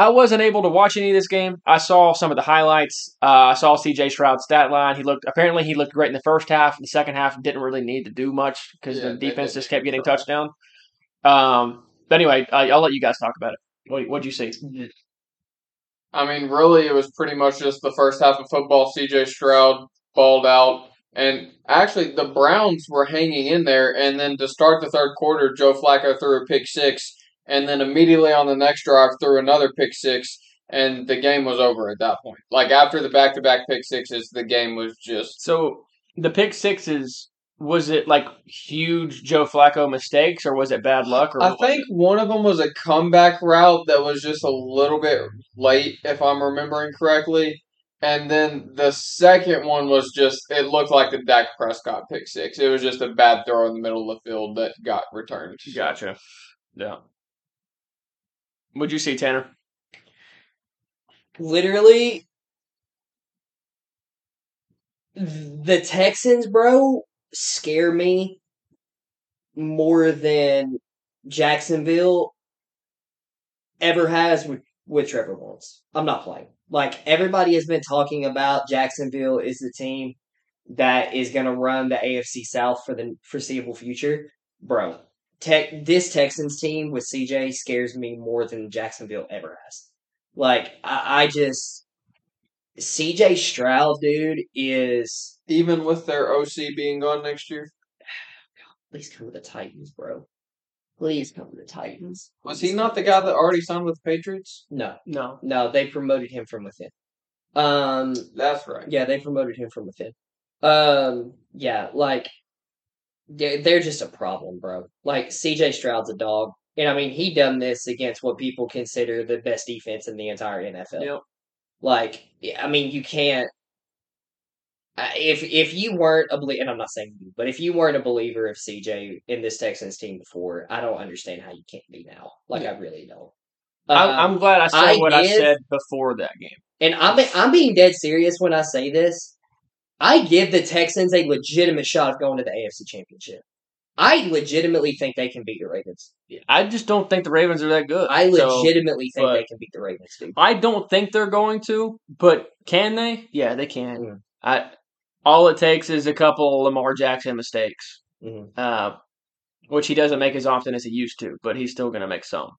I wasn't able to watch any of this game. I saw some of the highlights. Uh, I saw C.J. Stroud's stat line. He looked apparently he looked great in the first half. The second half didn't really need to do much because Yeah, the defense just kept getting touchdown. Um, but anyway, uh, I'll let you guys talk about it. What what'd you see? I mean, really, it was pretty much just the first half of football. CJ Stroud balled out. And actually, the Browns were hanging in there. And then to start the third quarter, Joe Flacco threw a pick six. and then immediately on the next drive threw another pick six, and the game was over at that point. Like after the back to back pick sixes, the game was just So the pick sixes was it like huge Joe Flacco mistakes or was it bad luck? Or I think one of them was a comeback route that was just a little bit late, if I'm remembering correctly. And then the second one was just, it looked like the Dak Prescott pick six. It was just a bad throw in the middle of the field that got returned. Gotcha. Yeah. Would you see Tanner? Literally, the Texans, bro, scare me more than Jacksonville ever has with, with Trevor Lawrence. I'm not playing. Like everybody has been talking about Jacksonville is the team that is going to run the AFC South for the foreseeable future. Bro, tech this Texans team with CJ scares me more than Jacksonville ever has. Like I, I just CJ Stroud, dude, is Even with their OC being gone next year, please come with the Titans, bro. Please come to the Titans. was he not the guy that already signed with the Patriots? No, No. no, they promoted him from within. Um, That's right. yeah, they promoted him from within. Um, yeah, like they're, they're just a problem, bro. Like CJ Stroud's a dog, and I mean he done this against what people consider the best defense in the entire NFL. Yep. Like, I mean, you can't. I- If if you weren't a believer, and I'm not saying you, but if you weren't a believer of CJ in this Texans team before, I don't understand how you can't be now. Like, I really don't. I'm, Um, I'm glad I said I what I said before that game. and I'm I'm being dead serious when I say this. I give the Texans a legitimate shot of going to the AFC Championship. I legitimately think they can beat the Ravens. I just don't think the Ravens are that good. I So, legitimately think they can beat the Ravens, dude. I don't think they're going to, but can they? Yeah, they can. Mm. I all it takes is a couple Lamar Jackson mistakes, Mhm. uh, which he doesn't make as often as he used to, but he's still going to make some.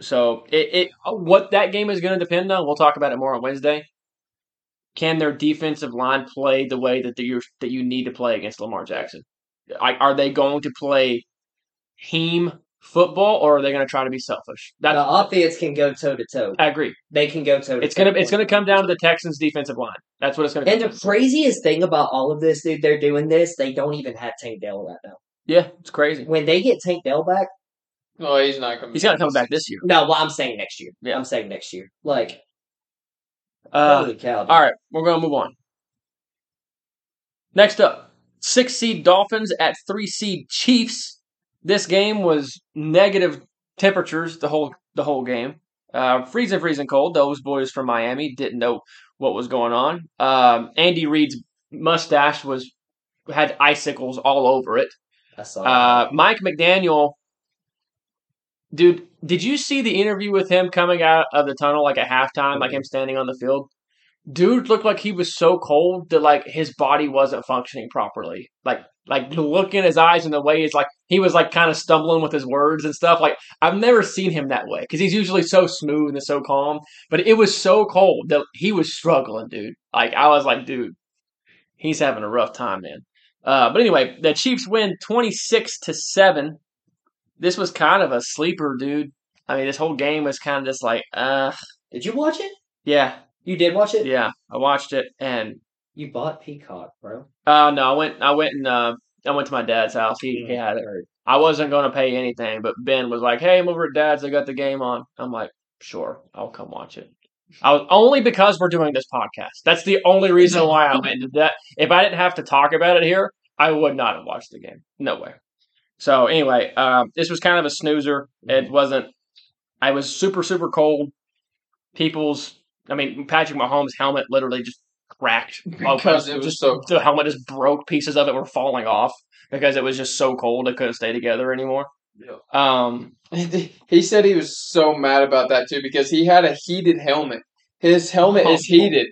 So it, it what that game is going to depend on. We'll talk about it more on Wednesday. Can their defensive line play the way that you that you need to play against Lamar Jackson? I, are they going to play heme football, or are they going to try to be selfish? That The offense can go toe to toe. I agree. They can go toe to toe. It's gonna it's gonna come down to the Texans' defensive line. That's what it's gonna. And come the to. craziest thing about all of this, dude, they're doing this. They don't even have Tank Dell right now. Yeah, it's crazy. When they get Tank Dell back, No, he's not coming. He's gonna come back this year. no, well, I'm saying next year. Yeah. I'm saying next year. Like, Uh, holy cow! dude. all right, we're gonna move on. Next up, six seed Dolphins at three seed Chiefs. This game was negative temperatures the whole the whole game. Uh, freezing, freezing cold. Those boys from Miami didn't know what was going on. Um, Andy Reid's mustache was had icicles all over it. I saw. Uh, Mike McDaniel, dude, did you see the interview with him coming out of the tunnel like at halftime, like him standing on the field? Dude looked like he was so cold that like his body wasn't functioning properly. Like like the look in his eyes and the way he's like he was like kind of stumbling with his words and stuff. Like I've never seen him that way because he's usually so smooth and so calm. But it was so cold that he was struggling, dude. Like I was like, dude, he's having a rough time, man. Uh, but anyway, the Chiefs win twenty six to seven. This was kind of a sleeper, dude. I mean, this whole game was kind of just like, uh, Did you watch it? yeah, You did watch it. yeah. I watched it, and You bought Peacock, bro. uh, no, I went, I went and uh, I went to my dad's house. He, he had it. I wasn't going to pay anything, but Ben was like, "Hey, I'm over at Dad's. I got the game on." I'm like, "Sure, I'll come watch it." I was only because we're doing this podcast. That's the only reason why I went. to That if I didn't have to talk about it here, I would not have watched the game. No way. So anyway, um, this was kind of a snoozer. It wasn't. I was super super cold. People's, I mean, Patrick Mahomes' helmet literally just cracked Because it was so- the helmet just broke. Pieces of it were falling off because it was just so cold it couldn't stay together anymore. Um, he said he was so mad about that too because he had a heated helmet. His helmet is Oh. heated.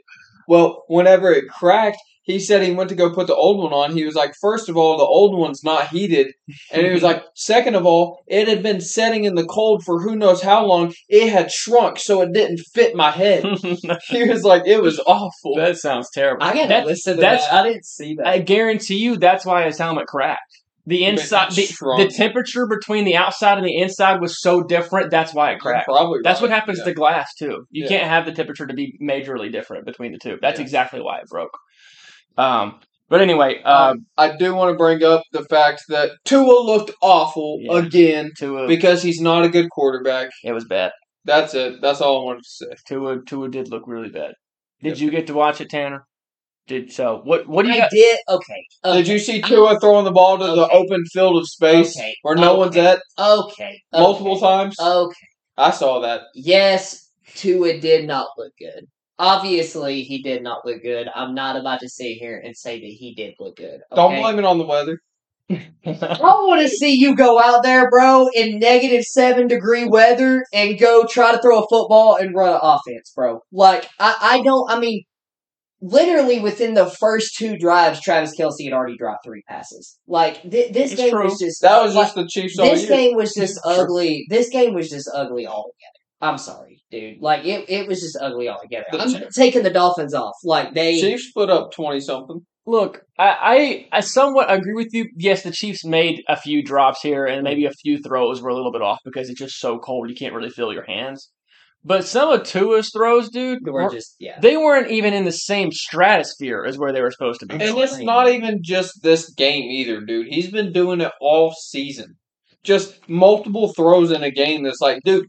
Well, whenever it cracked, he said he went to go put the old one on. He was like, first of all, the old one's not heated. And he was like, second of all, it had been setting in the cold for who knows how long. It had shrunk, so it didn't fit my head. he was like, it was awful. that sounds terrible. I gotta That- listen to that's- that. I didn't see that. I guarantee you that's why his helmet cracked The inside, the, the temperature between the outside and the inside was so different. That's why it cracked. Probably. That's what happens yeah. to glass too. You Yeah. can't have the temperature to be majorly different between the two. That's Yeah. exactly why it broke. Um, but anyway, uh, Um, I do want to bring up the fact that Tua looked awful Yeah. again Tua, because he's not a good quarterback. it was bad. That's it. That's all I wanted to say. Tua, Tua did look really bad. Did you get to watch it, Tanner? Did so? What? What do you I got? did. Okay. okay. Did you see Tua throwing the ball to the open field of space Okay. where no Okay. one's at Okay. multiple okay. times? Okay. I saw that. Yes, Tua did not look good. Obviously, he did not look good. I'm not about to sit here and say that he did look good. Don't blame it on the weather. I want to see you go out there, bro, in negative seven degree weather and go try to throw a football and run an offense, bro. Like, I, I don't, I mean, literally within the first two drives, Travis Kelce had already dropped three passes. Like, th- this It's game true. was just, That was like, just the Chiefs this game was just Sure. ugly. This game was just ugly altogether. I'm sorry, dude. Like, it, it was just ugly altogether. The I'm Chiefs- taking the Dolphins off. Like, they. Chiefs put up twenty something. Look, I, I I somewhat agree with you. Yes, the Chiefs made a few drops here, and maybe a few throws were a little bit off because it's just so cold you can't really feel your hands. But some of Tua's throws, dude, We're were- just, yeah. they weren't even in the same stratosphere as where they were supposed to be. And it's not even just this game either, dude. He's been doing it all season. Just multiple throws in a game that's like, dude,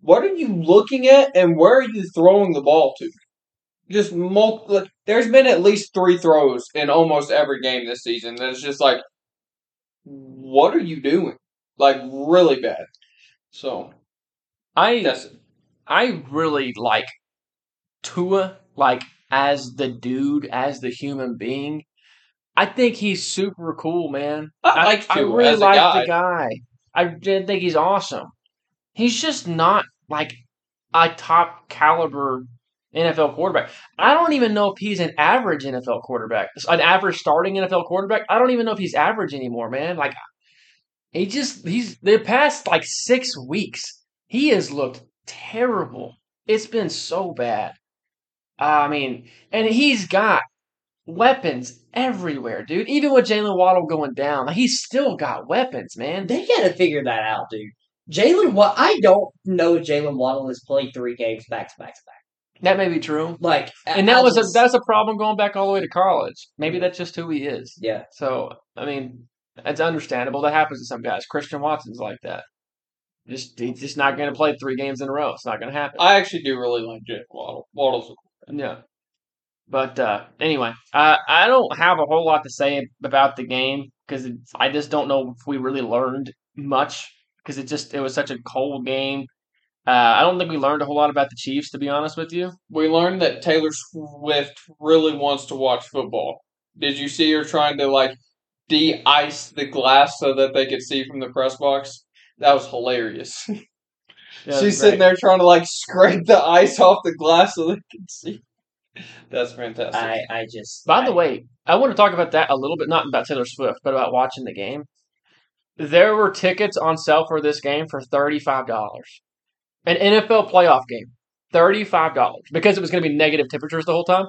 what are you looking at and where are you throwing the ball to? Just multiple. There's been at least three throws in almost every game this season that's just like, what are you doing? Like, really bad. So, I that's it. I really like Tua, like as the dude, as the human being. I think he's super cool, man. I like I really as a like guy. the guy. I did think he's awesome. He's just not like a top caliber NFL quarterback. I don't even know if he's an average NFL quarterback, an average starting NFL quarterback. I don't even know if he's average anymore, man. Like he just he's the past like six weeks he has looked terrible. It's been so bad. I mean, and he's got weapons everywhere, dude. Even with Jaylen Waddle going down, like, he's still got weapons, man. They gotta figure that out, dude. Jaylen, what I don't know if Jaylen Waddle has played three games back to back to back. That may be true. Like, And that I was a that's a problem going back all the way to college. Maybe that's just who he is. yeah. So I mean, it's understandable. That happens to some guys. Christian Watson's like that. Just he's just not going to play three games in a row. It's not going to happen. I actually do really like Jake Waddle. Waddle's a Yeah. But uh, anyway, I I don't have a whole lot to say about the game because I just don't know if we really learned much because it just it was such a cold game. Uh, I don't think we learned a whole lot about the Chiefs, to be honest with you. we learned that Taylor Swift really wants to watch football. Did you see her trying to like de-ice the glass so that they could see from the press box? That was hilarious. Yeah, She's sitting there trying to like scrape the ice off the glass so they can see. That's fantastic. I, I just. By the way, I want to talk about that a little bit, not about Taylor Swift, but about watching the game. There were tickets on sale for this game for thirty-five dollars. An NFL playoff game, thirty-five dollars because it was going to be negative temperatures the whole time.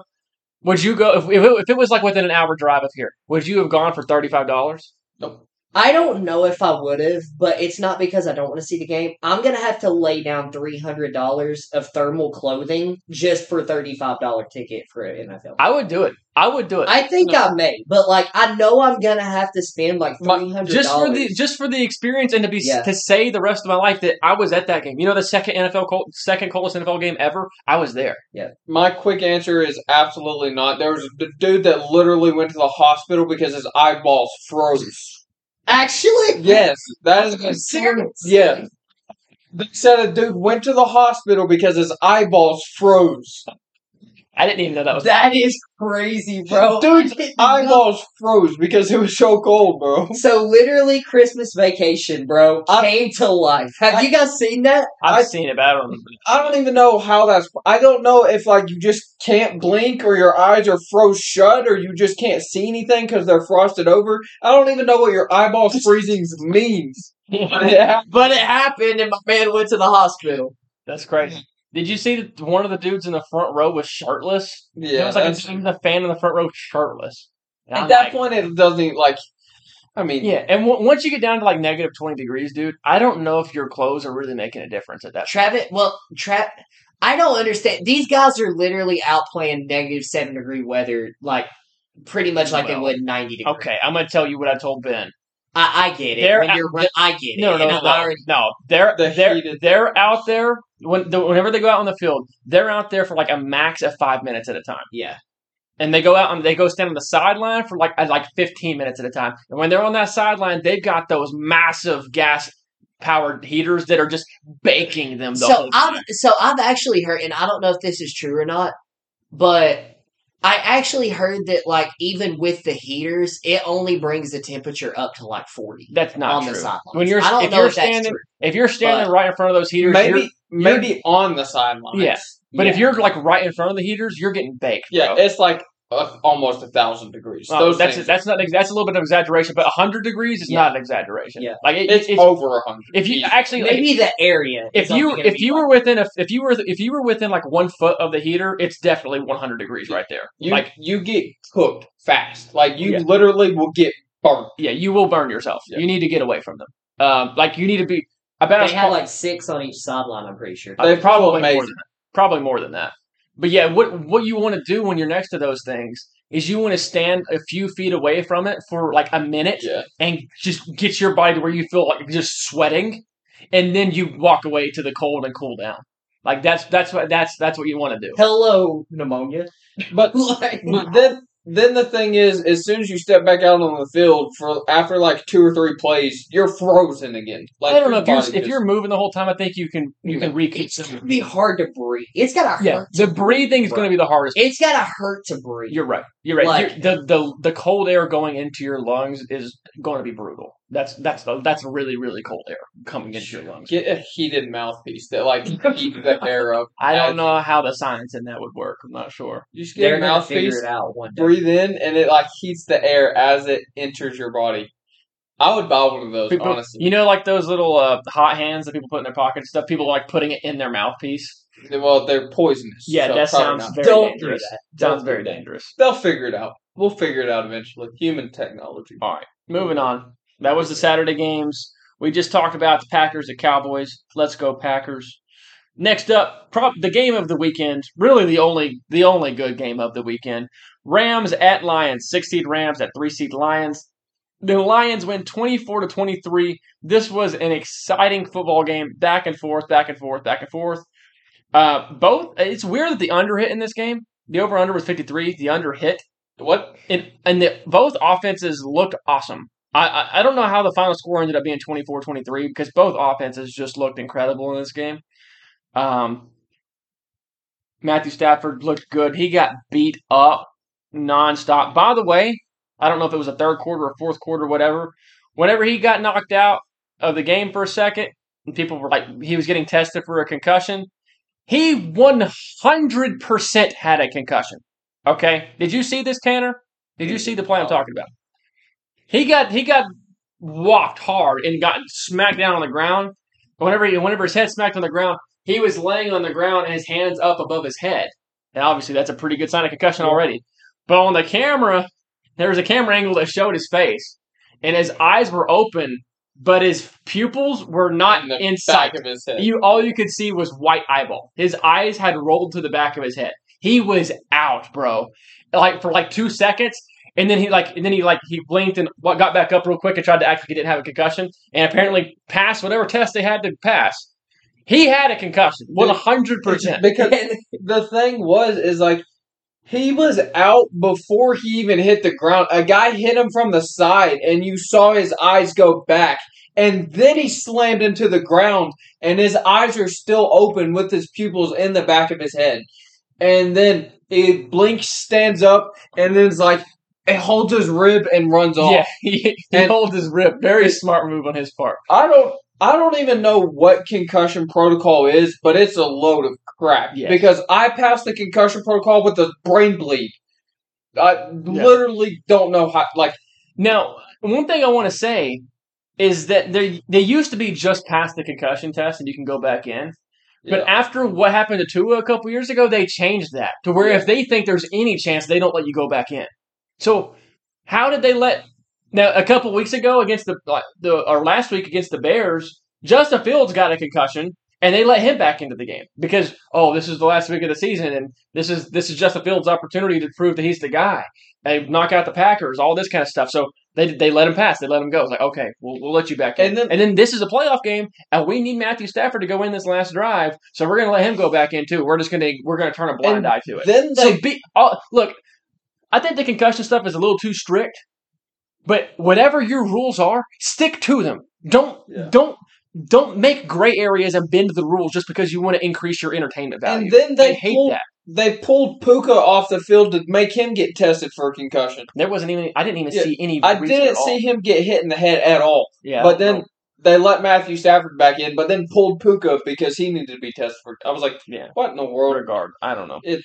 Would you go if, if, it, if it was like within an hour drive of here? Would you have gone for thirty-five dollars? nope. I don't know if I would have, but it's not because I don't want to see the game. I'm gonna have to lay down three hundred dollars of thermal clothing just for thirty five dollar ticket for an NFL. I would do it. I would do it. I think No. I may, but like I know I'm gonna have to spend like three hundred just for the just for the experience and to be Yeah. to say the rest of my life that I was at that game. You know, the second NFL col- second coldest NFL game ever. I was there. Yeah. My quick answer is absolutely not. There was a d- dude that literally went to the hospital because his eyeballs froze. Actually, Yes, that is a serious. Yeah. They said a dude went to the hospital because his eyeballs froze. I didn't even know that was. That is crazy, bro. Dude's I did not- Eyeballs froze because it was so cold, bro. So literally, Christmas Vacation, bro, I- came to life. Have I- you guys seen that? I've I- seen it, but I don't. remember. I don't even know how that's. I don't know if like you just can't blink or your eyes are froze shut or you just can't see anything because they're frosted over. I don't even know what your eyeballs freezing means. But it. But it happened, and my man went to the hospital. That's crazy. Did you see that one of the dudes in the front row was shirtless? Yeah, it was like that's- a, the fan in the front row shirtless. And at I'm that like, point it doesn't even, like. I mean, Yeah, and w- once you get down to like negative twenty degrees, dude, I don't know if your clothes are really making a difference at that. Travis, well, Tra- I don't understand. These guys are literally out playing negative seven degree weather, like pretty much like they Well, would ninety degrees. Okay, I'm gonna tell you what I told Ben. I, I get it. They're when out- you're I get it. No, no, no, no, already- no. They're The they're they're out there when the, whenever they go out on the field, they're out there for like a max of five minutes at a time, yeah. and they go out and they go stand on the sideline for like like 15 minutes at a time. And when they're on that sideline, they've got those massive gas powered heaters that are just baking them. The So whole I've so I've actually heard, and I don't know if this is true or not, but I actually heard that like even with the heaters, it only brings the temperature up to like forty That's not on true. the sidelines. When you're I don't if know you're if standing if you're standing But- right in front of those heaters, you're- maybe maybe on the sidelines. Yeah. But if you're like right in front of the heaters, you're getting baked. yeah, bro. it's like a, almost a thousand degrees. Well, Those that's things, that's not that's a little bit of exaggeration, but hundred degrees is Yeah. not an exaggeration. Yeah. like it, it's it's, over a hundred. if you easy. actually like, maybe the area. if you if you like- were within a if you were if you were within like one foot of the heater, it's definitely one hundred degrees right there. you like you get cooked fast. Like you Yeah. literally will get burnt. yeah, you will burn yourself. Yeah. You need to get away from them. Um, like you need to be. I bet they had pro- like six on each sideline. I'm pretty sure. They probably probably more made- than that. Probably more than that. But yeah, what what you want to do when you're next to those things is you want to stand a few feet away from it for like a minute Yeah. and just get your body to where you feel like you're just sweating, and then you walk away to the cold and cool down. Like that's that's what that's that's what you want to do. Hello, pneumonia. But Like- But then, then the thing is, as soon as you step back out on the field for after like two or three plays, you're frozen again. Like I don't know if you're body if you're moving the whole time. I think you can you can recoup. it's gonna be hard to breathe. It's gotta Yeah, hurt. the breathing is going to be the hardest. It's gotta hurt to breathe. You're right. You're right. Like- You're- the the the cold air going into your lungs is going to be brutal. That's that's that's really really cold air coming into your lungs. get a heated mouthpiece that like heats the air up. I don't know how the science in that would work. I'm not sure. You just get They're a gonna figure mouthpiece, it out one day. breathe in, and it like heats the air as it enters your body. I would buy one of those, People, honestly. you know, like those little uh, hot hands that people put in their pockets and stuff. People like putting it in their mouthpiece. well, they're poisonous. Yeah, so that probably sounds not. very Don't do dangerous. that. Sounds Don't very do that. dangerous. They'll figure it out. We'll figure it out eventually. Human technology. All right, moving on. That was the Saturday games. We just talked about the Packers the Cowboys. Let's go Packers. Next up, prob- the game of the weekend. Really, the only the only good game of the weekend. Rams at Lions. Six seed Rams at three seed Lions. The Lions win twenty four to twenty three. This was an exciting football game. Back and forth, back and forth, back and forth. Uh, both. It's weird that the under hit in this game. The over under was fifty three. The under hit What? and and the, both offenses looked awesome. I, I don't know how the final score ended up being 24-23 because both offenses just looked incredible in this game. Um, Matthew Stafford looked good. He got beat up nonstop. By the way, I don't know if it was a third quarter or fourth quarter, whatever. Whenever he got knocked out of the game for a second, and people were like, he was getting tested for a concussion. He 100% had a concussion. Okay. Did you see this, Tanner? Did you see the play I'm talking about? He got he got walked hard and got smacked down on the ground. Whenever he, whenever his head smacked on the ground, he was laying on the ground and his hands up above his head. And obviously that's a pretty good sign of concussion already. But on the camera, there was a camera angle that showed his face. And his eyes were open, but his pupils were not In the in sight. of his head. You all you could see was white eyeball. His eyes had rolled to the back of his head. He was out, bro. Like for like two seconds, and then he like and then he like he blinked and what got back up real quick and tried to act like he didn't have a concussion, and apparently passed whatever test they had to pass. He had a concussion, one hundred percent. because the thing was is like he was out before he even hit the ground. A guy hit him from the side, and you saw his eyes go back. And then he slammed into the ground, and his eyes are still open with his pupils in the back of his head. And then he blinks, stands up, and then it's like it holds his rib and runs off. Yeah, he, he holds his rib. Very smart move on his part. I don't I don't even know what concussion protocol is, but it's a load of crap. Yes. Because I passed the concussion protocol with a brain bleed. I literally don't know how like Now, one thing I want to say is that they they used to be just past the concussion test and you can go back in. But yeah. after what happened to Tua a couple years ago, they changed that to where Yeah. if they think there's any chance, they don't let you go back in. So how did they let Now, a couple weeks ago against the, the or last week against the Bears, Justin Fields got a concussion, and they let him back into the game because oh, this is the last week of the season, and this is this is Justin Fields' opportunity to prove that he's the guy. They knock out the Packers, all this kind of stuff. So they they let him pass. They let him go. It's like okay, we'll, we'll let you back in. And then- and then this is a playoff game, and we need Matthew Stafford to go in this last drive. So we're gonna let him go back in too. We're just gonna we're gonna turn a blind eye to it. Then So they be oh, look. I think the concussion stuff is a little too strict, but whatever your rules are, stick to them. Don't Yeah. don't don't make gray areas and bend the rules just because you want to increase your entertainment value. and then I they hate pulled, that. they pulled Puka off the field to make him get tested for a concussion. There wasn't even I didn't even Yeah, see any. I didn't at all. see him get hit in the head at all. Yeah, but then they let Matthew Stafford back in, but then pulled Puka because he needed to be tested for. I was like, yeah. what in the world? regard. I don't know. It-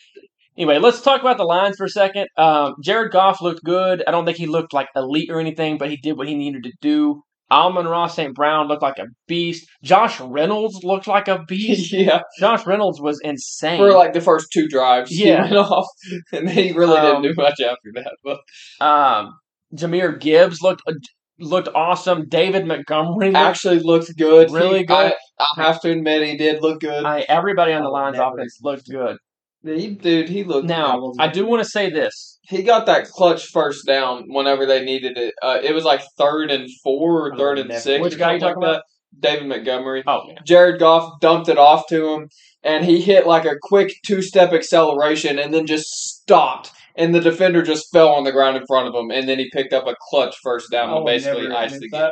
anyway, let's talk about the Lions for a second. Um, Jared Goff looked good. I don't think he looked like elite or anything, but he did what he needed to do. Amon-Ra St. Brown looked like a beast. Josh Reynolds looked like a beast. yeah, Josh Reynolds was insane. for like the first two drives, Yeah. he went off, and then he really Um, didn't do much after that. But um, Jahmyr Gibbs looked uh, looked awesome. David Montgomery looked, actually looked good. Really He- good. I, I have to admit, he did look good. I, everybody on the Lions offense looked good. He, dude, he looked. Now, I do want to say this. he got that clutch first down whenever they needed it. Uh, it was like third and four or third and never. six. Which or guy you talking like that. David Montgomery. Oh, yeah. Jared Goff dumped it off to him, and he hit like a quick two step acceleration and then just stopped. And the defender just fell on the ground in front of him, and then he picked up a clutch first down Oh, and basically never iced the game.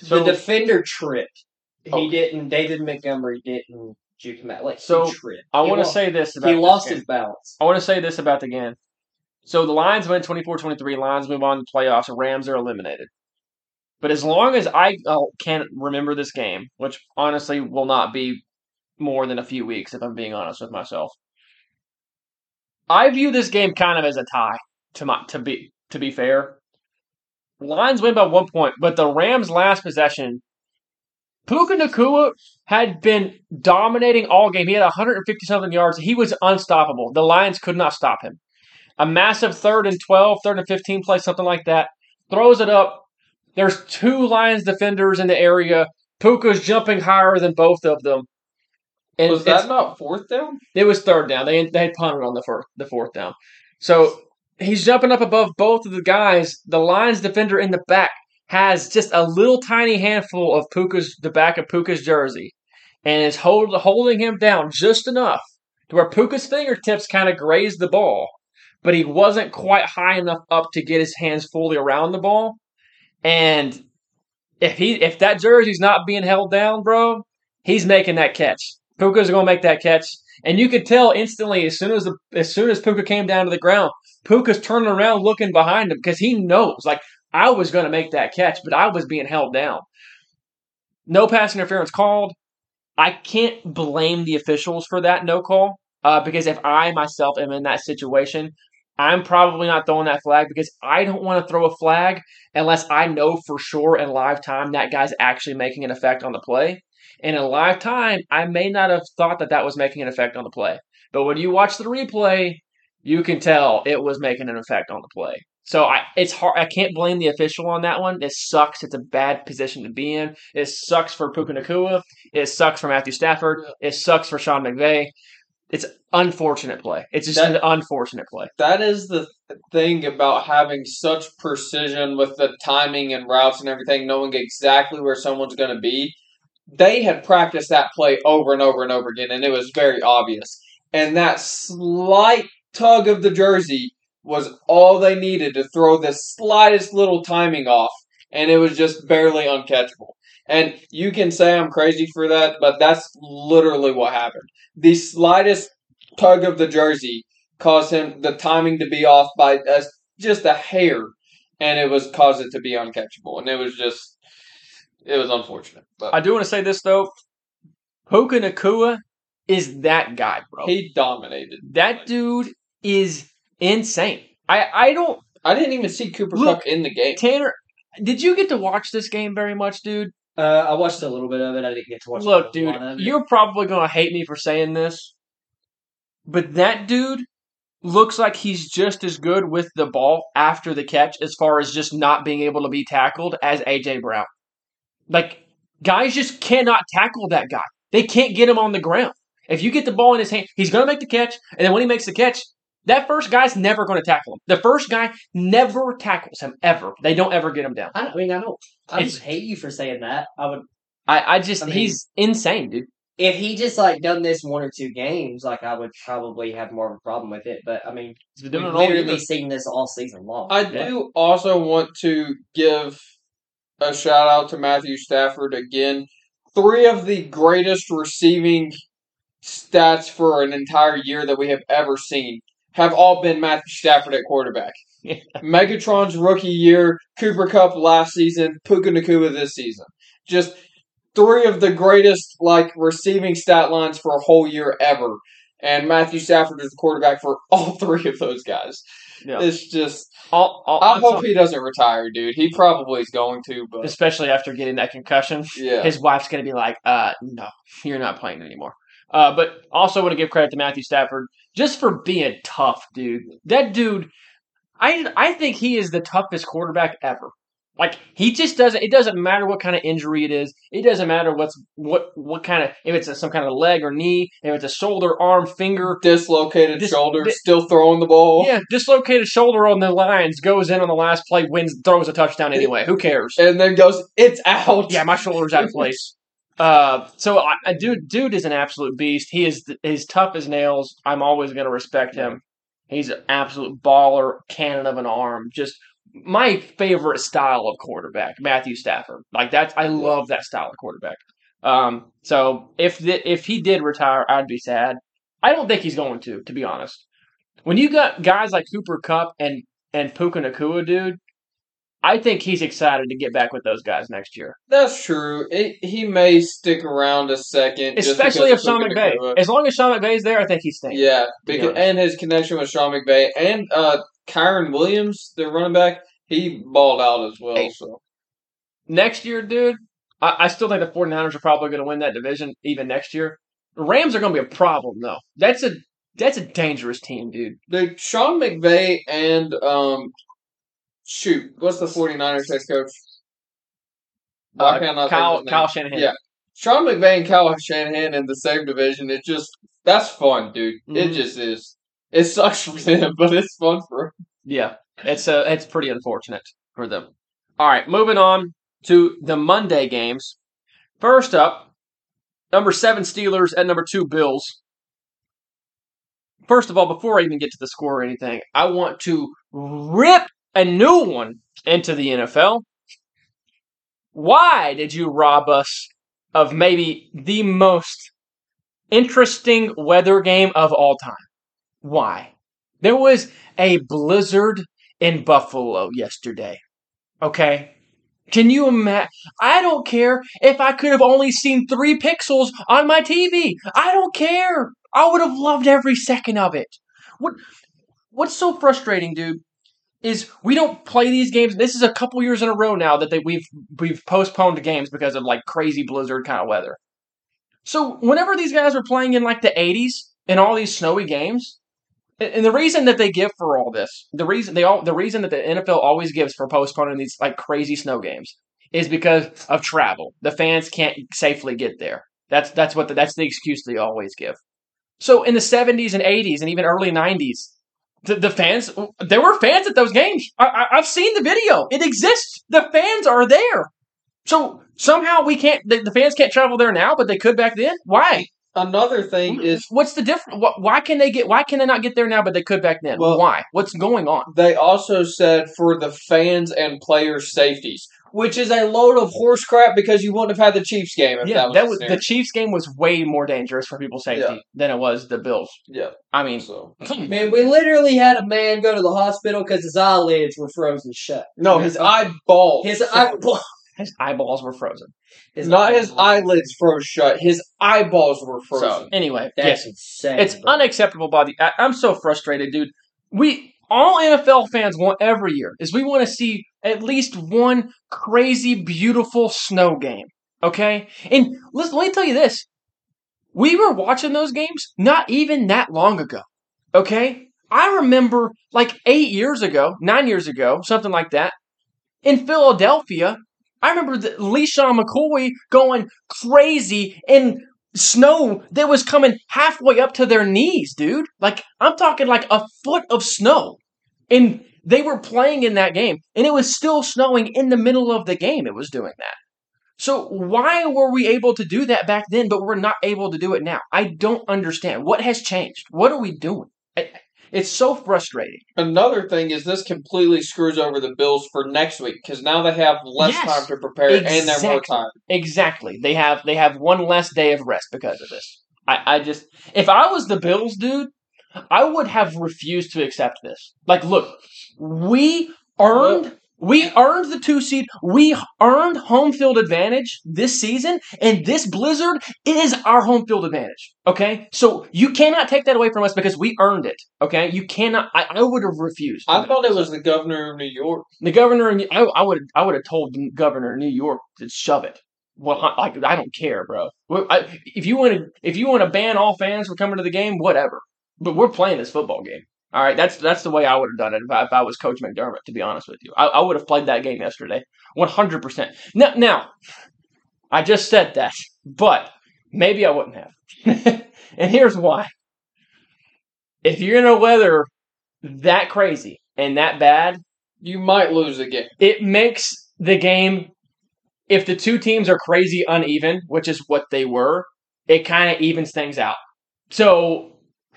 So- the defender tripped. He Oh. didn't. David Montgomery didn't juke him out. Like So. I want to say this about he lost game. his balance. I want to say this about the game. So the Lions win 24-23. Lions move on to the playoffs. Rams are eliminated. But as long as I uh, can remember this game, which honestly will not be more than a few weeks, if I'm being honest with myself, I view this game kind of as a tie. To my to be to be fair, Lions win by one point, but the Rams' last possession, Puka Nacua had been dominating all game. He had 150 something yards. He was unstoppable. The Lions could not stop him. A massive third and 12, third and 15 play, something like that. Throws it up. There's two Lions defenders in the area. Puka's jumping higher than both of them. And Was that not fourth down? it was third down. They they had punted on the first, the fourth down. So he's jumping up above both of the guys. The Lions defender in the back has just a little tiny handful of Puka's the back of Puka's jersey, and is hold, holding him down just enough to where Puka's fingertips kind of grazed the ball, but he wasn't quite high enough up to get his hands fully around the ball. And if he if that jersey's not being held down, bro, he's making that catch. Puka's gonna make that catch. And you could tell instantly as soon as the as soon as Puka came down to the ground, Puka's turning around looking behind him because he knows like I was gonna make that catch, but I was being held down. No pass interference called. I can't blame the officials for that no call uh, because if I myself am in that situation, I'm probably not throwing that flag because I don't want to throw a flag unless I know for sure in live time that guy's actually making an effect on the play. And in live time, I may not have thought that that was making an effect on the play. But when you watch the replay, you can tell it was making an effect on the play. So I, it's hard. I can't blame the official on that one. It sucks. It's a bad position to be in. It sucks for Puka Nacua. It sucks for Matthew Stafford. It sucks for Sean McVay. It's unfortunate play. It's just That- an unfortunate play. That is the thing about having such precision with the timing and routes and everything, knowing exactly where someone's going to be. They had practiced that play over and over and over again, and it was very obvious. And that slight tug of the jersey was all they needed to throw the slightest little timing off, and it was just barely uncatchable. And you can say I'm crazy for that, but that's literally what happened. The slightest tug of the jersey caused him the timing to be off by a, just a hair, and it was caused it to be uncatchable, and it was just it was unfortunate. But I do want to say this though. Puka Nacua is that guy, bro. he dominated. that dude is insane. I I don't I didn't even see Cooper Look, Kupp in the game. Tanner. Did you get to watch this game very much, dude? Uh, I watched a little bit of it. I didn't get to watch. Look, dude, it. you're probably gonna hate me for saying this, but that dude looks like he's just as good with the ball after the catch as far as just not being able to be tackled as AJ Brown. Like guys just cannot tackle that guy. They can't get him on the ground. If you get the ball in his hand, he's going to make the catch, and then when he makes the catch, that first guy's never going to tackle him. The first guy never tackles him ever. They don't ever get him down. I, I mean, I don't. I It's- hate you for saying that. I would I, I just I mean- he's insane, dude. if he just like done this one or two games, like I would probably have more of a problem with it. But I mean, He's been we've doing it all literally seen this all season long. I Yeah. do also want to give a shout out to Matthew Stafford again. Three of the greatest receiving stats for an entire year that we have ever seen have all been Matthew Stafford at quarterback. Yeah. Megatron's rookie year, Cooper Kupp last season, Puka Nacua this season. Just three of the greatest like receiving stat lines for a whole year ever. And Matthew Stafford is the quarterback for all three of those guys. Yeah. It's just All, all, I that's all- hope he doesn't retire, dude. He probably is going to, but especially after getting that concussion. yeah. His wife's going to be like, uh, no, you're not playing anymore. Uh, but also want to give credit to Matthew Stafford just for being tough, dude. That dude, I I think he is the toughest quarterback ever. Like he just doesn't. It doesn't matter what kind of injury it is. It doesn't matter what's what what kind of if it's a, some kind of leg or knee, if it's a shoulder, arm, finger. Dislocated Dis- shoulder, di- still throwing the ball. Yeah, dislocated shoulder on the Lions, goes in on the last play, wins, throws a touchdown anyway. Who cares? And then goes, it's out. Yeah, my shoulder's out of place. Uh, so I, I, dude, dude is an absolute beast. He is he's tough as nails. I'm always going to respect him. He's an absolute baller, cannon of an arm. Just my favorite style of quarterback, Matthew Stafford. Like that's I love that style of quarterback. Um, so if the, if he did retire, I'd be sad. I don't think he's going to, to be honest. When you got guys like Cooper Kupp and and Puka Nacua, dude, I think he's excited to get back with those guys next year. That's true. It, he may stick around a second. Especially if Sean McVay. As long as Sean McVay's there, I think he's staying. Yeah, because, and his connection with Sean McVay and uh, Kyren Williams, the running back, he balled out as well. Hey. So Next year, dude, I, I still think the 49ers are probably going to win that division even next year. The Rams are going to be a problem, though. That's a that's a dangerous team, dude. the Sean McVay and um, shoot, what's the 49ers head coach? Why Uh, Kyle? Kyle Shanahan. Yeah. Sean McVay and Kyle Shanahan in the same division. It just that's fun, dude. It Mhm. just is. It sucks for them, but it's fun for. 'em. Yeah, it's uh, it's pretty unfortunate for them. All right, moving on to the Monday games. First up, number seven Steelers and number two Bills. First of all, before I even get to the score or anything, I want to rip a new one into the NFL. Why did you rob us of maybe the most interesting weather game of all time? Why? There was a blizzard in Buffalo yesterday. Okay? Can you imagine? I don't care if I could have only seen three pixels on my TV. I don't care. I would have loved every second of it. What What's so frustrating, dude, is we don't play these games. This is a couple years in a row now that they, we've we've postponed games because of like crazy blizzard kind of weather. So whenever these guys are playing in like the 80s in all these snowy games, and the reason that they give for all this, the reason they all, the reason that the NFL always gives for postponing these like crazy snow games is because of travel. The fans can't safely get there. That's that's what the, that's the excuse they always give. So in the 70s and 80s and even early 90s, the, the fans there were fans at those games. I, I, I've seen the video. It exists. The fans are there. So somehow we can't. The, the fans can't travel there now, but they could back then. Why? Another thing is What's the difference? Why can they get? Why can they not get there now, but they could back then? Well- why? What's going on? they also said for the fans and players' safeties, which is a load of horse crap because you wouldn't have had the Chiefs game if Yeah, that was, that the was the. Chiefs game was way more dangerous for people's safety Yeah. than it was the Bills. yeah. I mean, So Man, we literally had a man go to the hospital because his eyelids were frozen shut. no, his eyeballs. His eye, his eyeballs were frozen. his not his eye- eyelids froze shut. His eyeballs were So frozen. anyway, That's yes, insane. it's bro. unacceptable. By the I, I'm so frustrated, dude. We all NFL fans want every year is we want to see at least one crazy, beautiful snow game. Okay, and listen, let me tell you this: we were watching those games not even that long ago. Okay, I remember like eight years ago, nine years ago, something like that, in Philadelphia. I remember the LeSean McCoy going crazy in snow that was coming halfway up to their knees, dude. Like I'm talking like a foot of snow. And they were playing in that game, and it was still snowing in the middle of the game. It was doing that. So why were we able to do that back then, but we're not able to do it now? I don't understand. What has changed? What are we doing? It's so frustrating. Another thing is this completely screws over the Bills for next week because now they have less Yes, time to prepare and they're more time. Exactly. They have they have one less day of rest because of this. I, I just if I was the Bills, dude, I would have refused to accept this. Like, look, we earned we earned the two seed. We earned home field advantage this season, and this blizzard is our home field advantage. Okay, so you cannot take that away from us because we earned it. Okay, you cannot. I, I would have refused. I thought it was the governor of New York. The governor, I, I would, I would have told the governor of New York to shove it. Well, I- like I don't care, bro. I, if you want to, if you want to ban all fans from coming to the game, whatever. But we're playing this football game. All right, that's that's the way I would have done it if I, if I was Coach McDermott. To be honest with you, I, I would have played that game yesterday, one hundred percent. Now, now, I just said that, but maybe I wouldn't have. and here's why: if you're in a weather that crazy and that bad, You might lose the game. it makes the game if the two teams are crazy uneven, which is what they were, it kind of evens things out. So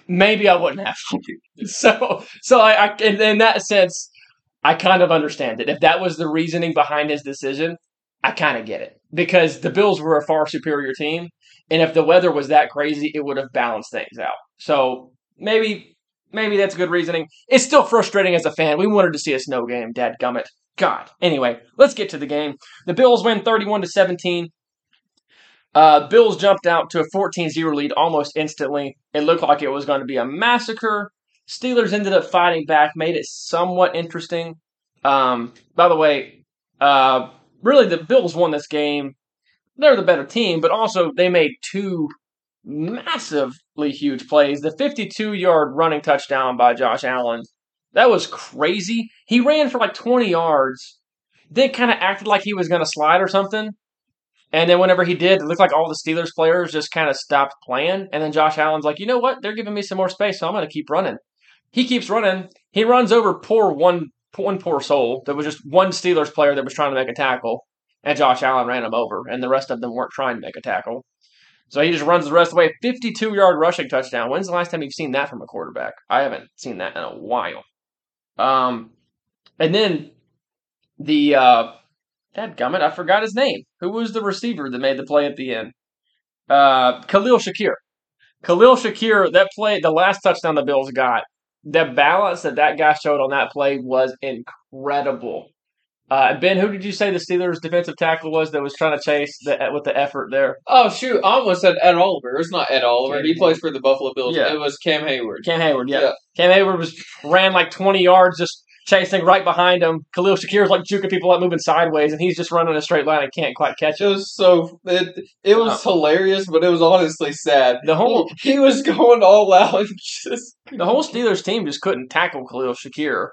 maybe I wouldn't have. So so I, I in, in that sense, I kind of understand it. If that was the reasoning behind his decision, I kind of get it because the Bills were a far superior team, and if the weather was that crazy, it would have balanced things out. So maybe maybe that's good reasoning. It's still frustrating as a fan. We wanted to see a snow game, dad gummit. God. Anyway, let's get to the game. The Bills win 31 to 17. Uh, Bills jumped out to a 14-0 lead almost instantly. It looked like it was going to be a massacre. Steelers ended up fighting back, made it somewhat interesting. Um, by the way, uh, really the Bills won this game. They're the better team, but also they made two massively huge plays. The 52-yard running touchdown by Josh Allen that was crazy. He ran for like 20 yards, then kind of acted like he was going to slide or something. And then whenever he did, it looked like all the Steelers players just kind of stopped playing. And then Josh Allen's like, you know what? They're giving me some more space, so I'm going to keep running. He keeps running. He runs over poor one one poor soul. There was just one Steelers player that was trying to make a tackle, and Josh Allen ran him over, and the rest of them weren't trying to make a tackle. So he just runs the rest of the way. 52 yard rushing touchdown. When's the last time you've seen that from a quarterback? I haven't seen that in a while. Um, and then the uh, gummit, I forgot his name. Who was the receiver that made the play at the end? Uh, Khalil Shakir. Khalil Shakir, that play, the last touchdown the Bills got, the balance that that guy showed on that play was incredible. Uh, ben, who did you say the Steelers' defensive tackle was that was trying to chase the, with the effort there? Oh shoot! I almost said Ed Oliver. It's not Ed Oliver. He plays for the Buffalo Bills. Yeah. It was Cam Heyward. Cam Heyward, yeah. Yeah. Cam Heyward was ran like 20 yards, just chasing right behind him. Khalil Shakir's like juking people up, moving sideways, and he's just running a straight line and can't quite catch It it. was so it it was uh-huh. hilarious, but it was honestly sad. The whole He, he was going all out. and Just the whole Steelers team just couldn't tackle Khalil Shakir.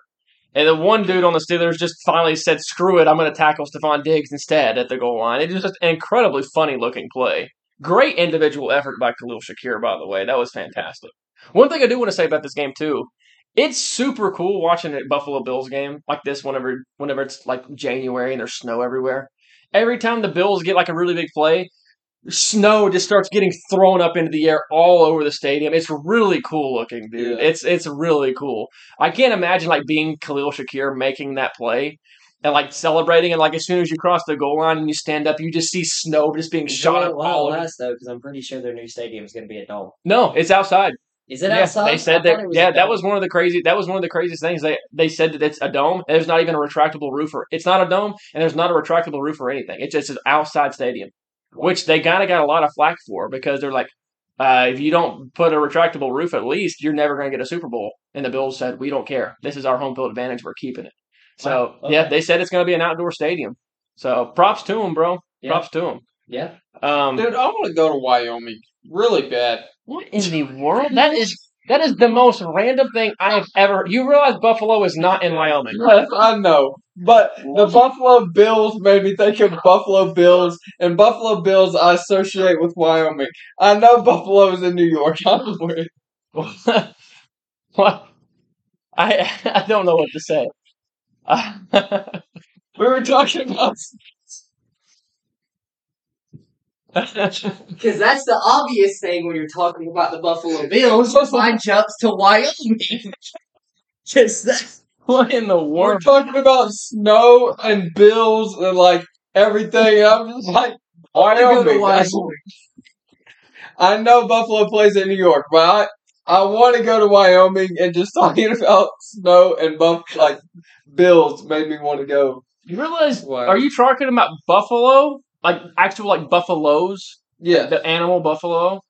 And the one dude on the Steelers just finally said, "Screw it, I'm going to tackle Stefon Diggs instead at the goal line." It was just an incredibly funny looking play. Great individual effort by Khalil Shakir, by the way. That was fantastic. One thing I do want to say about this game too, it's super cool watching a Buffalo Bills game like this whenever whenever it's like January and there's snow everywhere. Every time the Bills get like a really big play, snow just starts getting thrown up into the air all over the stadium. It's really cool looking, dude. Yeah. It's it's really cool. I can't imagine like being Khalil Shakir making that play and like celebrating and like as soon as you cross the goal line and you stand up, you just see snow just being shot Enjoy up it while all lasts, though, because I'm pretty sure their new stadium is going to be a dome. No, it's outside. Is it yeah, outside? They said I that. thought it was Yeah, that was one of the crazy. That was one of the craziest things. They they said that it's a dome. And there's not even a retractable roof, or it's not a dome, and there's not a retractable roof or anything. It's just an outside stadium, which they kind of got a lot of flack for because they're like, uh, if you don't put a retractable roof, at least you're never going to get a Super Bowl. And the Bills said, we don't care. This is our home field advantage. We're keeping it. So Wow, yeah, they said it's going to be an outdoor stadium. So props to them, bro. Yeah. Props to them. Yeah. Um, dude, I want to go to Wyoming really bad. What in the world? That is That is the most random thing I have ever. You realize Buffalo is not in Wyoming. Yes, I know. But the Buffalo Bills made me think of Buffalo Bills, and Buffalo Bills I associate with Wyoming. I know Buffalo is in New York. I'm aware. what? I I don't know what to say. We were talking about. Because that's the obvious thing when you're talking about the Buffalo Bills. Mine jumps to Wyoming. Just that. what in the We're talking about snow and bills and like everything. and I'm just like I go to Wyoming. Wyoming. I know Buffalo plays in New York, but I I want to go to Wyoming and just talking about snow and buff like bills made me want to go. You realize? Wow. Are you talking about buffalo? Like actual like buffaloes? Yeah, The animal buffalo?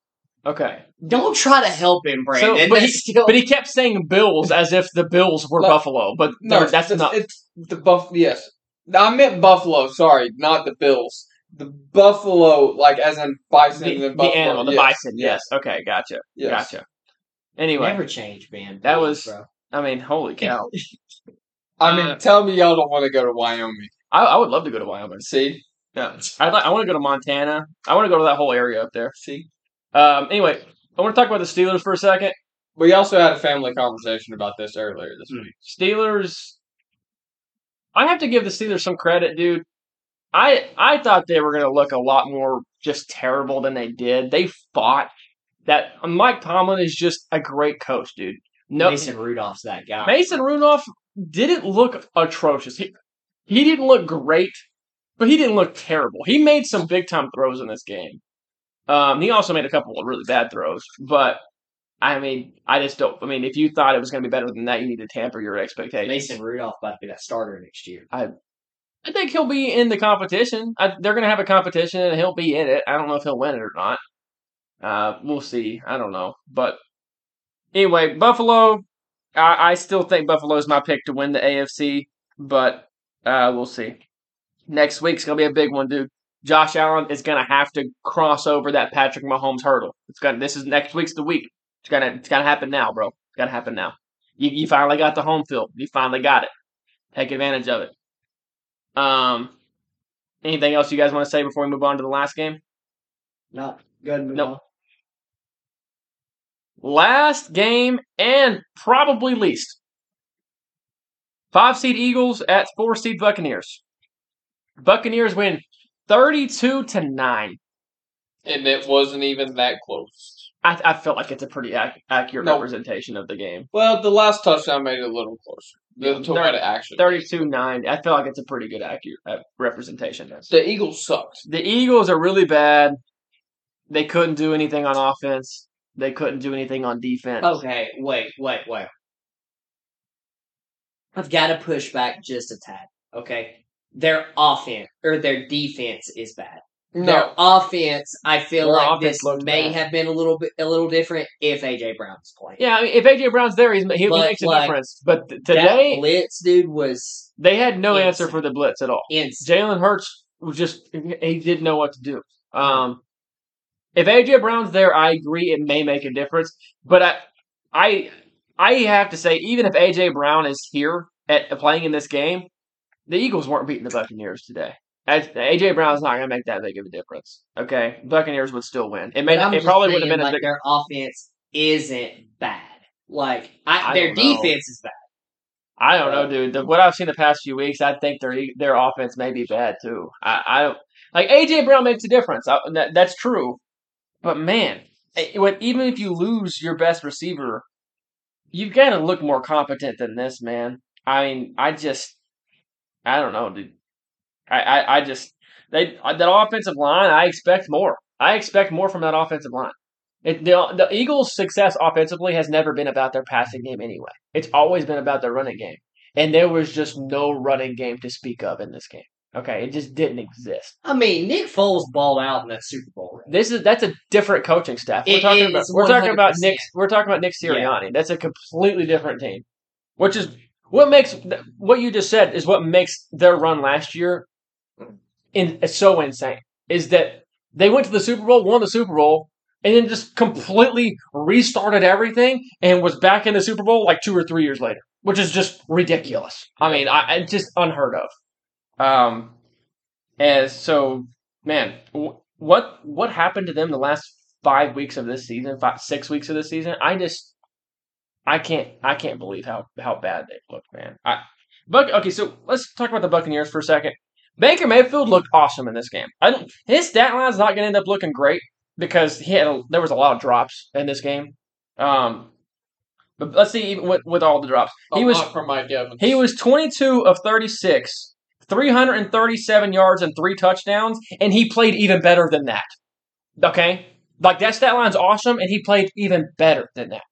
Okay. Don't try to help him, Brandon. So, but, he, still- but he kept saying bills as if the bills were No. buffalo, but no, that's it's, not. It's the buff. Yes, I meant Buffalo. Sorry, not the Bills. The Buffalo, like as in bison the, and the buffalo. animal, the yes, bison. Yes. Okay, gotcha. yes. Gotcha. Anyway, Never change, man. That was- bro. I mean, holy cow! I mean, Uh, tell me y'all don't want to go to Wyoming. I, I would love to go to Wyoming. See, Yeah, I like. I want to go to Montana. I want to go to that whole area up there. see. Um. Anyway, I want to talk about the Steelers for a second. We also had a family conversation about this earlier this Hmm. week. Steelers. I have to give the Steelers some credit, dude. I I thought they were going to look a lot more just terrible than they did. They fought. That Mike Tomlin is just a great coach, dude. No, Mason Rudolph's that guy. Mason Rudolph didn't look atrocious. He he didn't look great, but he didn't look terrible. He made some big time throws in this game. Um, he also made a couple of really bad throws, but I mean, I just don't. I mean, if you thought it was going to be better than that, you need to tamper your expectations. Mason Rudolph to be that starter next year. I think he'll be in the competition. I, they're going to have a competition, and he'll be in it. I don't know if he'll win it or not. Uh, we'll see. I don't know, but anyway, Buffalo. I, I still think Buffalo is my pick to win the AFC, but uh, we'll see. Next week's gonna be a big one, dude. Josh Allen is gonna have to cross over that Patrick Mahomes hurdle. It's gonna. This is next week's the week. It's gonna. It's gonna happen now, bro. It's gotta happen now. You, you finally got the home field. You finally got it. Take advantage of it. Um, anything else you guys want to say before we move on to the last game? No, good. Move Nope. on. Last game and probably least. Five seed Eagles at four seed Buccaneers. Buccaneers win 32 to 9. And it wasn't even that close. I, I felt like it's a pretty ac- accurate No. representation of the game. Well, the last touchdown made it a little closer. The Yeah, talk about action. 32 9. I feel like it's a pretty good accurate uh, representation. The Eagles sucked. The Eagles are really bad. They couldn't do anything on offense. They couldn't do anything on defense. Okay, wait, wait, wait. I've got to push back just a tad. Okay, their offense or their defense is bad. Their No, offense, I feel Their like this may bad. have been a little bit a little different if AJ Brown's playing. Yeah, I mean, if AJ Brown's there, he's, he, But, makes a like, difference. But th- today, blitz dude was they had no Insane. answer for the blitz at all. Jalen Hurts was just he didn't know what to do. Um, if AJ Brown's there, I agree it may make a difference. But I, I, I have to say, even if AJ Brown is here at playing in this game, the Eagles weren't beating the Buccaneers today. AJ Brown's not going to make that big of a difference. Okay, Buccaneers would still win. It may. It probably would have been a like big. their offense isn't bad. Like I, I their defense is bad. I don't know, dude. The, what I've seen the past few weeks, I think their their offense may be bad too. I, I don't like AJ Brown makes a difference. I, that, that's true, but man, eh, when, even if you lose your best receiver, you've got to look more competent than this, man. I mean, I just, I don't know, dude. I, I, I just they uh, that offensive line. I expect more. I expect more from that offensive line. It, the, the Eagles' success offensively has never been about their passing game anyway. It's always been about their running game. And there was just no running game to speak of in this game. Okay, it just didn't exist. I mean, Nick Foles balled out in that Super Bowl. This is that's a different coaching staff. We're It talking about we're talking about Nick we're talking about Nick Yeah. Sirianni. That's a completely different team. Which is what makes what you just said is what makes their run last year in so insane. Is that they went to the Super Bowl, won the Super Bowl, and then just completely restarted everything and was back in the Super Bowl like two or three years later, which is just ridiculous. I mean, I, just unheard of. Um, and so, man, what what happened to them the last five weeks of this season, five six weeks of this season? I just, I can't, I can't believe how how bad they look, man. I, Buck, okay, so let's talk about the Buccaneers for a second. Baker Mayfield looked awesome in this game. I don't, his stat line's not going to end up looking great because he had a, there was a lot of drops in this game. Um, but let's see even with, with all the drops. He A was from Mike Evans. he was 22 of 36, 337 yards and three touchdowns, and he played even better than that. Okay? Like that stat line's awesome, and he played even better than that.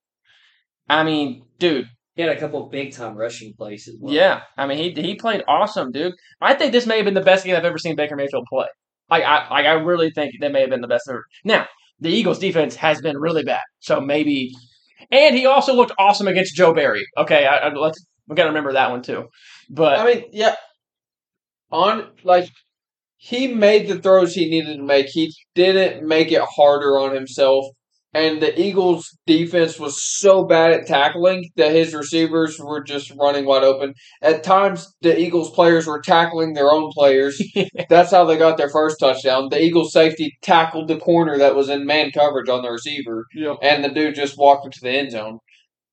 I mean, dude, He had a couple big time rushing plays as well. yeah. I mean, he he played awesome, dude. I think this may have been the best game I've ever seen Baker Mayfield play. Like I like I really think that may have been the best ever. Now, the Eagles defense has been really bad. So maybe and he also looked awesome against Joe Barry. Okay, I, I let's we got to remember that one too. But I mean, yeah. On like he made the throws he needed to make. He didn't make it harder on himself. And the Eagles defense was so bad at tackling that his receivers were just running wide open. At times the Eagles players were tackling their own players. That's how they got their first touchdown. The Eagles safety tackled the corner that was in man coverage on the receiver yeah, and the dude just walked into the end zone.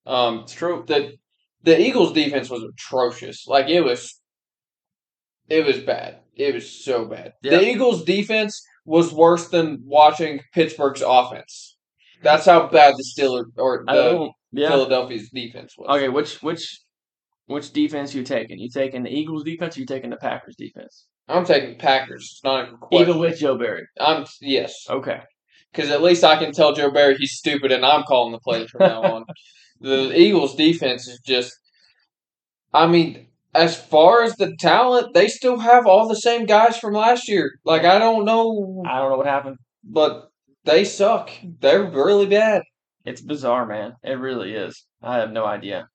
Um, it's true. the the Eagles defense was atrocious. Like it was, it was bad. It was so bad. Yeah. The Eagles defense was worse than watching Pittsburgh's offense. That's how bad the Steelers or the. Yeah. Philadelphia's defense was. Okay, which which which defense you taking? You taking the Eagles defense or you taking the Packers defense? I'm taking the Packers. It's not. Even with Joe Barry. I'm yes, Okay. because at least I can tell Joe Barry he's stupid, and I'm calling the plays from now on. The Eagles defense is just. I mean, as far as the talent, they still have all the same guys from last year. Like I don't know, I don't know what happened. but they suck. They're really bad. It's bizarre, man. It really is. I have no idea.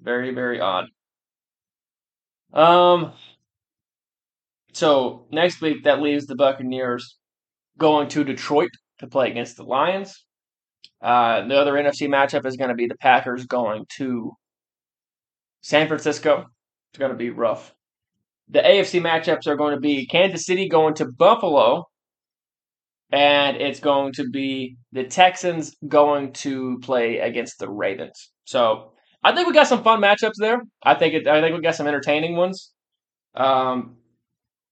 Very, very odd. Um. So next week, that leaves the Buccaneers going to Detroit to play against the Lions. Uh, the other NFC matchup is going to be the Packers going to San Francisco. It's going to be rough. The AFC matchups are going to be Kansas City going to Buffalo, and it's going to be the Texans going to play against the Ravens. So I think we got some fun matchups there. I think it, I think we got some entertaining ones. Um,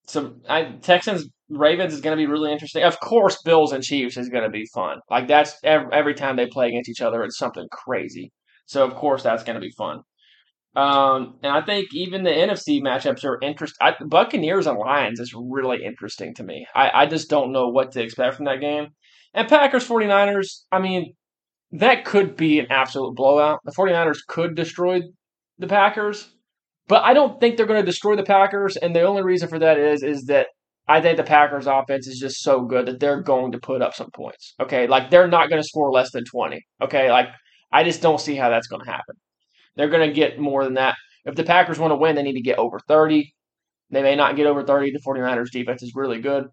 some I, Texans Ravens is going to be really interesting. Of course, Bills and Chiefs is going to be fun. Like that's every, every time they play against each other, it's something crazy. So of course that's going to be fun. Um, and I think even the NFC matchups are interesting. Buccaneers and Lions is really interesting to me. I, I just don't know what to expect from that game. And Packers 49ers, I mean, that could be an absolute blowout. The 49ers could destroy the Packers, but I don't think they're going to destroy the Packers. And the only reason for that is is that I think the Packers offense is just so good that they're going to put up some points. Okay, like they're not going to score less than 20. Okay, like I just don't see how that's going to happen. They're going to get more than that. If the Packers want to win, they need to get over 30. They may not get over 30. The 49ers defense is really good.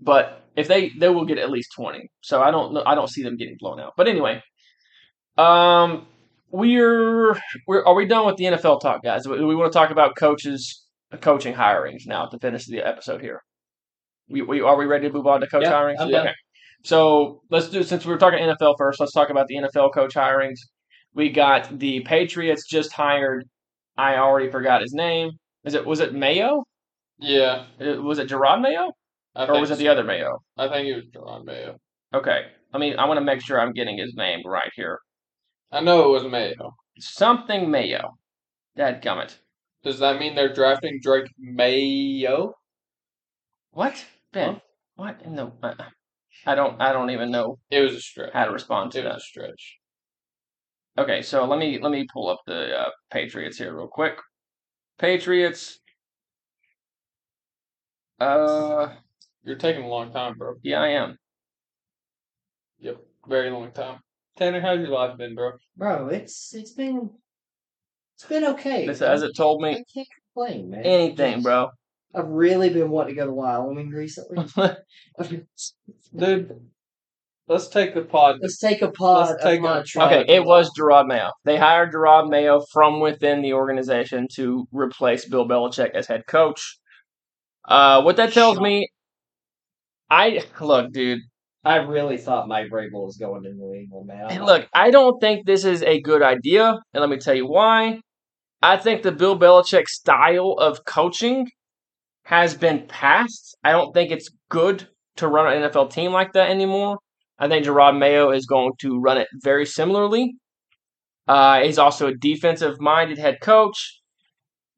But if they they will get at least 20. So I don't I don't see them getting blown out. But anyway, um we're we're are we done with the NFL talk, guys? Do we want to talk about coaches coaching hirings now to finish the episode here? We, we are we ready to move on to coach Yeah, hirings? Okay. So let's do since we were talking NFL first, let's talk about the NFL coach hirings. We got the Patriots just hired. I already forgot his name. Is it was it Mayo? Yeah, Uh, Was it Jerod Mayo I or was it the other Mayo? I think it was Jerod Mayo. Okay. I mean, I want to make sure I'm getting his name right here. I know it was Mayo. Something Mayo. Dadgummit. Does that mean they're drafting Drake Mayo? What? Ben? Huh? What in the? Uh, I don't. I don't even know It was a stretch. how to respond to It was that. a stretch. Okay, so let me let me pull up the uh, Patriots here real quick. Patriots. Uh, You're taking a long time, bro. yeah, I am. Yep, very long time. Tanner, how's your life been, bro? Bro, it's it's been it's been okay. This bro. has it told me. I can't complain, man. anything, Just- bro. I've really been wanting to go to Wyoming recently. Dude, Let's take the pod. Let's take a pod. Let's take upon a- trying Okay, it was Jerod Mayo. They hired Jerod Mayo from within the organization to replace Bill Belichick as head coach. Uh, what that tells Shock. me, I look, dude. I really thought Mike Vrabel was going to New England, man. And look, I don't think this is a good idea, and let me tell you why. I think the Bill Belichick style of coaching has been passed. I don't think it's good to run an NFL team like that anymore. I think Jerod Mayo is going to run it very similarly. Uh, he's also a defensive minded head coach.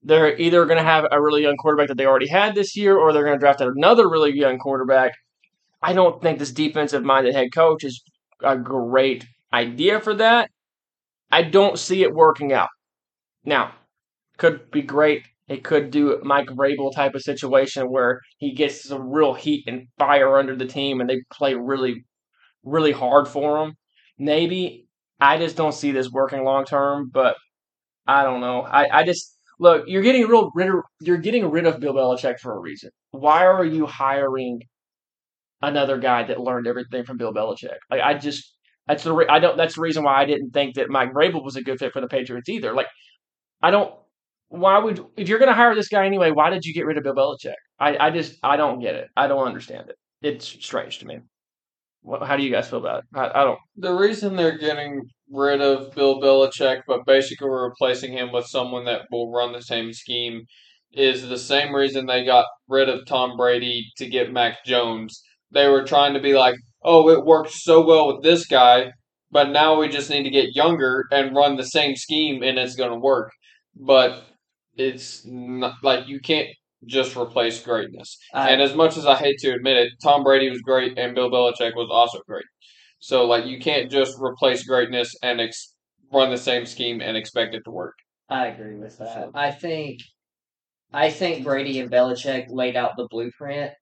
They're either going to have a really young quarterback that they already had this year, or they're going to draft another really young quarterback. I don't think this defensive minded head coach is a great idea for that. I don't see it working out. Now, could be great. It could do Mike Vrabel type of situation where he gets some real heat and fire under the team and they play really, really hard for him. Maybe. I just don't see this working long term, but I don't know. I, I just look, you're getting real rid of, you're getting rid of Bill Belichick for a reason. Why are you hiring another guy that learned everything from Bill Belichick? Like I just that's the re- I don't that's the reason why I didn't think that Mike Vrabel was a good fit for the Patriots either. Like I don't why would if you're going to hire this guy anyway, why did you get rid of Bill Belichick? I I just I don't get it. I don't understand it. It's strange to me. What, how do you guys feel about it? I, I don't. The reason they're getting rid of Bill Belichick, but basically replacing him with someone that will run the same scheme, is the same reason they got rid of Tom Brady to get Mac Jones. They were trying to be like, oh, it worked so well with this guy, but now we just need to get younger and run the same scheme and it's going to work. But it's not like you can't just replace greatness. I- and as much as I hate to admit it, Tom Brady was great and Bill Belichick was also great. So like you can't just replace greatness and ex- run the same scheme and expect it to work. I agree with that. I think I think Brady and Belichick laid out the blueprint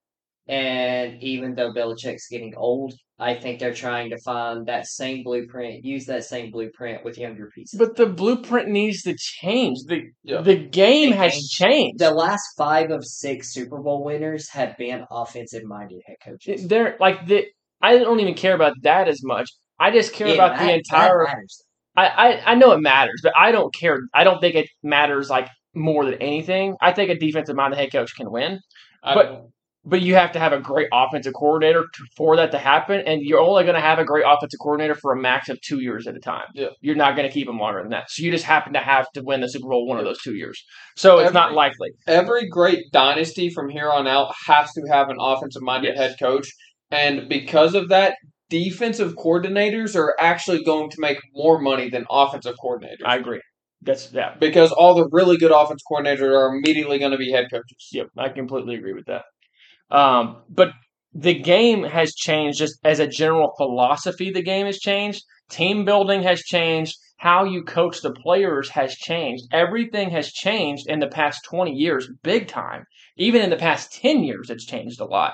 and even though Belichick's getting old, I think they're trying to find that same blueprint, use that same blueprint with younger pieces. But the blueprint needs to change. The Yeah. the game The has game- changed. the last five of six Super Bowl winners have been offensive minded head coaches. They're like the. I don't even care about that as much. I just care It about ma- the entire. I, I I know it matters, but I don't care. I don't think it matters like more than anything. I think a defensive minded head coach can win, I But- don't- but you have to have a great offensive coordinator to, for that to happen, and you're only going to have a great offensive coordinator for a max of two years at a time. Yeah. You're not going to keep him longer than that. So you just happen to have to win the Super Bowl one of those two years. So it's not likely. every great dynasty from here on out has to have an offensive minded Yes. head coach, and because of that, defensive coordinators are actually going to make more money than offensive coordinators. I agree. That's yeah. because all the really good offense coordinators are immediately going to be head coaches. Yep, I completely agree with that. Um, but the game has changed just as a general philosophy. The game has changed. Team building has changed. How you coach the players has changed. Everything has changed in the past 20 years, big time. Even in the past 10 years, it's changed a lot.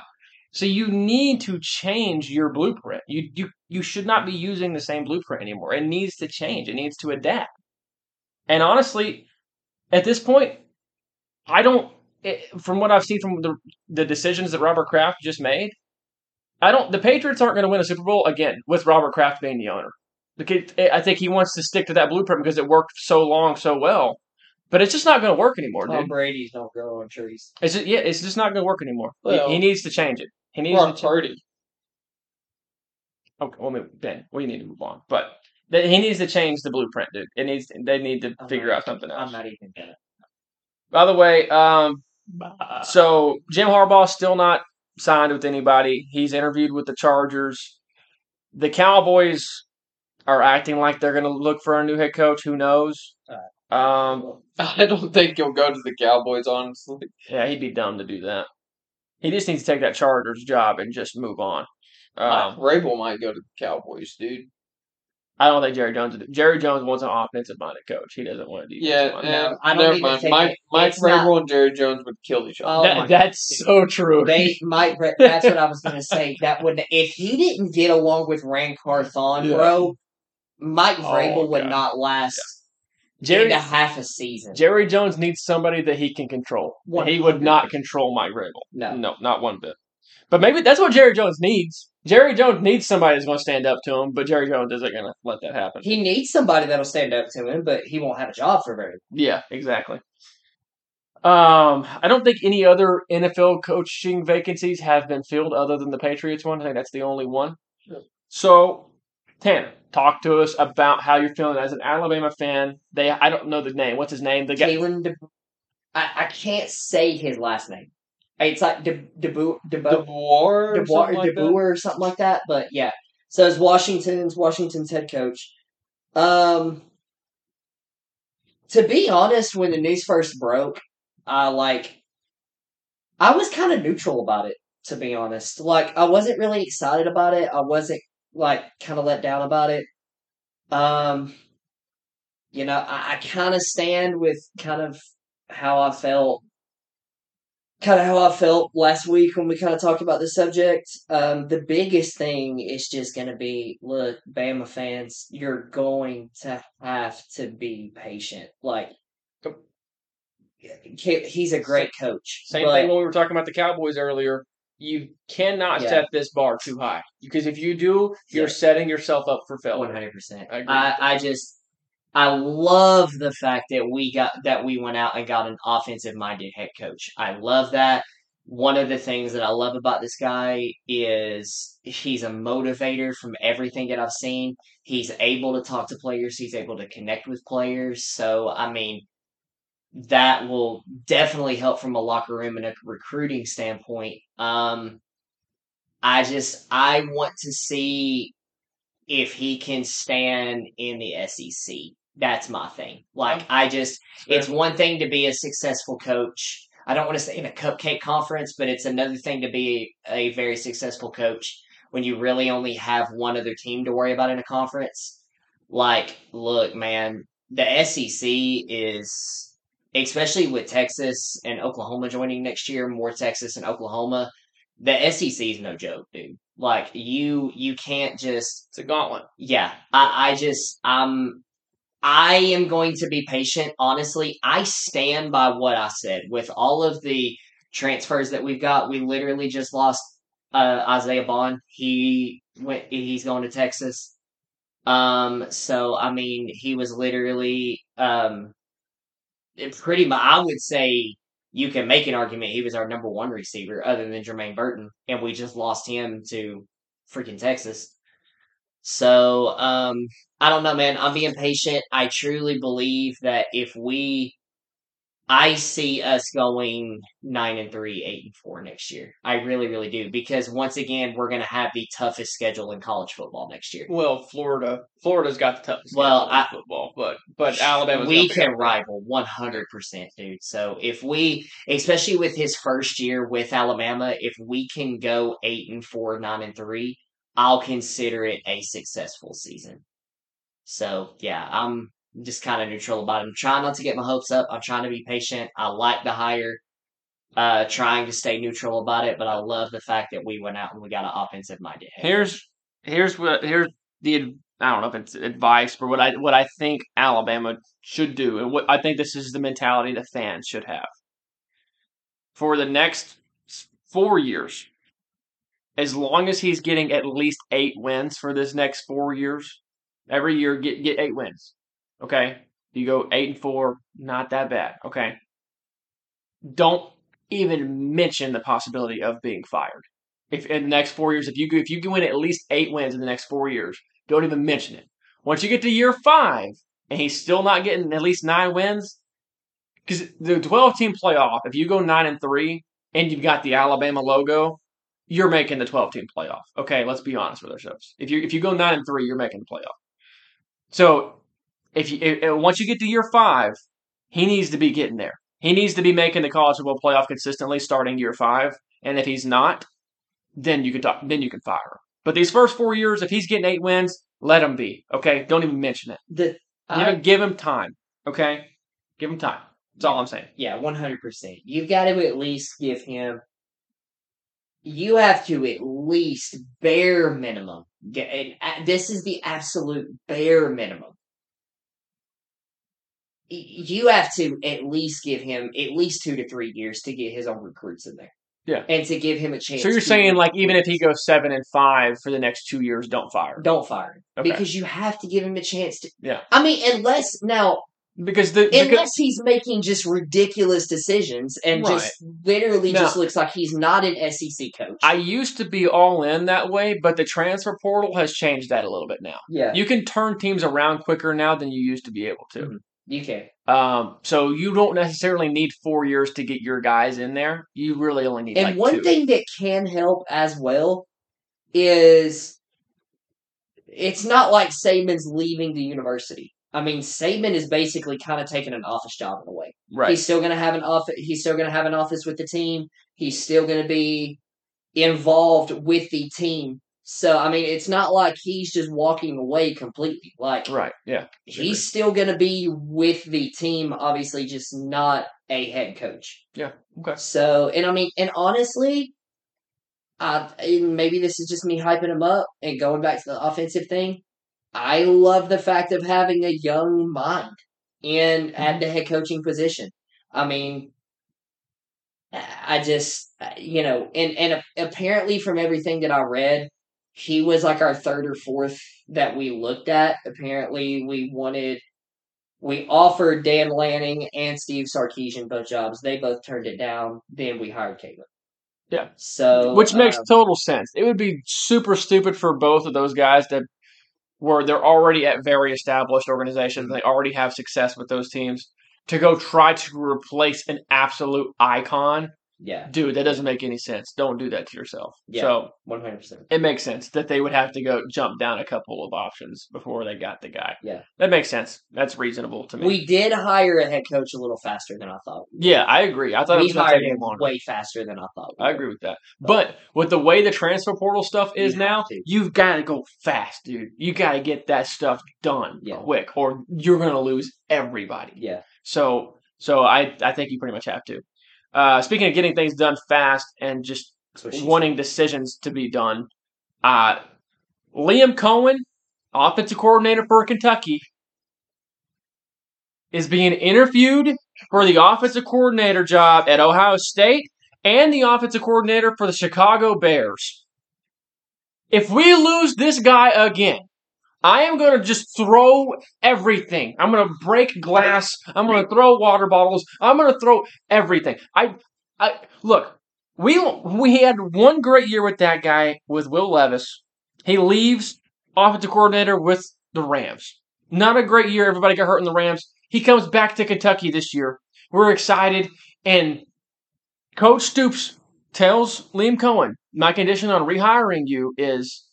So you need to change your blueprint. You you you should not be using the same blueprint anymore. It needs to change. It needs to adapt. And honestly, at this point, I don't. It, from what I've seen from the the decisions that Robert Kraft just made, I don't. The Patriots aren't going to win a Super Bowl again with Robert Kraft being the owner. Because I think he wants to stick to that blueprint because it worked so long, so well. But it's just not going to work anymore, Tom dude. Brady's don't grow on trees. It's just, yeah, it's just not going to work anymore. He- Well- he, needs to change it. He needs Brock to. Purdy. Okay, well, Ben, we need to move on. But th- he needs to change the blueprint, dude. It needs. They need to I'm figure not- out something else. I'm not even gonna. By the way, um, so Jim Harbaugh's still not signed with anybody. He's interviewed with the Chargers. The Cowboys are acting like they're going to look for a new head coach. Who knows? Um, I don't think he'll go to the Cowboys, honestly. yeah, he'd be dumb to do that. He just needs to take that Chargers job and just move on. Um, Vrabel might go to the Cowboys, dude. I don't think Jerry Jones. Jerry Jones wants an offensive minded coach. He doesn't want to do Yeah, that. and I don't never mind. Mike, it- Mike it's not- and Jerry Jones would kill each other. Oh That- that's God. so true. They might. That's what I was gonna say. That would if he didn't get along with Ran Carthon, Yeah. bro, Mike Oh, Vrabel would God. not last Jerry into half a season. Jerry Jones needs somebody that he can control. One He would not control Mike Vrabel. No. no, not one bit. But maybe that's what Jerry Jones needs. Jerry Jones needs somebody that's going to stand up to him, but Jerry Jones isn't going to let that happen. He needs somebody that'll stand up to him, but he won't have a job for very long. Yeah, exactly. Um, I don't think any other NFL coaching vacancies have been filled other than the Patriots one. I think that's the only one. Yeah. So, Tanner, talk to us about how you're feeling as an Alabama fan. They, I don't know the name. What's his name? The guy. Kalen De, I, I can't say his last name. It's like De DeBoer The DeBoer war, or something like? DeBoer or something like that. But yeah, so it's Washington's Washington's head coach. Um, to be honest, when the news first broke, I like, I was kind of neutral about it. To be honest, like I wasn't really excited about it. I wasn't like kind of let down about it. Um, you know, I, I kind of stand with kind of how I felt, kind of how I felt last week when we kind of talked about the subject. Um, the biggest thing is just going to be, look, Bama fans, you're going to have to be patient. Like, he's a great coach. Same but- thing when we were talking about the Cowboys earlier. You cannot Yeah. set this bar too high because if you do, you're Yeah. setting yourself up for failure. hundred percent. I agree. I I just I love the fact that we got that we went out and got an offensive minded head coach. I love that. One of the things that I love about this guy is he's a motivator from everything that I've seen. He's able to talk to players, he's able to connect with players. So I mean that will definitely help from a locker room and a recruiting standpoint. Um I just I want to see if he can stand in the SEC. That's my thing. Like I just it's one thing to be a successful coach. I don't want to say in a cupcake conference, but it's another thing to be a very successful coach when you really only have one other team to worry about in a conference. Like, look, man, the SEC is especially with Texas and Oklahoma joining next year, more Texas and Oklahoma. The SEC is no joke, dude. Like you, you can't just It's a gauntlet. yeah, I, I just um I am going to be patient. Honestly, I stand by what I said. With all of the transfers that we've got, we literally just lost uh, Isaiah Bond. He went. He's going to Texas. Um. So I mean, he was literally um. Pretty much, I would say you can make an argument he was our number one receiver, other than Jermaine Burton, and we just lost him to freaking Texas. So, um, I don't know, man. I'm being patient. I truly believe that if we, I see us going nine and three, eight and four next year. I really, really do because once again, we're going to have the toughest schedule in college football next year. Well, Florida, Florida's got the toughest. Well, schedule in I- football, but but Alabama's we can rival 100%, dude. So if we, especially with his first year with Alabama, if we can go eight and four, nine and three, I'll consider it a successful season. So yeah, I'm just kind of neutral about it. I'm trying not to get my hopes up. I'm trying to be patient. I like the hire. Uh, trying to stay neutral about it, but I love the fact that we went out and we got an offensive minded. Here's here's what here's the I don't know if it's advice, but what I what I think Alabama should do, and what I think this is the mentality the fans should have for the next four years. As long as he's getting at least eight wins for this next four years, every year get get eight wins. Okay, you go eight and four, not that bad. Okay, don't even mention the possibility of being fired if in the next four years, if you if you can win at least eight wins in the next four years, don't even mention it. Once you get to year five and he's still not getting at least nine wins, because the twelve team playoff, if you go nine and three and you've got the Alabama logo, you're making the twelve team playoff. Okay, let's be honest with ourselves. If you if you go nine and three, you're making the playoff. So if you if, once you get to year five, he needs to be getting there. He needs to be making the college football playoff consistently starting year five. And if he's not, then you can talk. Then you can fire him. But these first four years, if he's getting eight wins, let him be. Okay, don't even mention it. The, Give, I, give him time. Okay, give him time. That's all I'm saying. Yeah, one hundred percent. You've got to at least give him. You have to at least bare minimum. Get, and uh, this is the absolute bare minimum. You have to at least give him at least two to three years to get his own recruits in there. Yeah. and to give him a chance. So you're saying like even if he goes seven and five for the next two years, don't fire him. don't fire him Okay. because you have to give him a chance to. Yeah. I mean, unless now because the because, unless he's making just ridiculous decisions and just literally Now- just looks like he's not an SEC coach. I used to be all in that way, but the transfer portal has changed that a little bit now. yeah, You can turn teams around quicker now than you used to be able to. Mhm. you can. Um, so you don't necessarily need four years to get your guys in there. You really only need And like one two. thing that can help as well is it's not like Saban's leaving the university. I mean, Saban is basically kind of taking an office job in a way. right? He's still going to have an office. He's still going to have an office with the team. He's still going to be involved with the team. So I mean, it's not like he's just walking away completely. Like right. Yeah. he's still going to be with the team. Obviously, just not a head coach. Yeah. Okay. So, and I mean, and honestly, I maybe this is just me hyping him up and going back to the offensive thing. I love the fact of having a young mind in at the head coaching position. I mean, I just you know, and and apparently from everything that I read, he was like our third or fourth that we looked at. Apparently, we wanted. We offered Dan Lanning and Steve Sarkisian both jobs. They both turned it down. Then we hired Caleb. Yeah. So, Which makes um, total sense. It would be super stupid for both of those guys that were they're already at very established organizations. They already have success with those teams to go try to replace an absolute icon. Yeah, Dude, that doesn't make any sense. Don't do that to yourself. Yeah. So one hundred percent. it makes sense that they would have to go jump down a couple of options before they got the guy. Yeah. That makes sense. That's reasonable to me. We did hire a head coach a little faster than I thought. yeah, I agree. I thought it we was hired him way faster than I thought. we I agree with that. But with the way the transfer portal stuff is You now, to. you've got to go fast, dude. You got to get that stuff done Yeah. quick, or you're going to lose everybody. Yeah, So, so I, I think you pretty much have to. Uh, speaking of getting things done fast and just that's what she wanting decisions to be done, uh, Liam Coen, offensive coordinator for Kentucky, is being interviewed for the offensive coordinator job at Ohio State and the offensive coordinator for the Chicago Bears. If we lose this guy again, I am going to just throw everything. I'm going to break glass. I'm going to throw water bottles. I'm going to throw everything. I, I look. We we had one great year with that guy with Will Levis. He leaves offensive coordinator with the Rams. Not a great year. Everybody got hurt in the Rams. He comes back to Kentucky this year. We're excited, and Coach Stoops tells Liam Coen, "My condition on rehiring you is."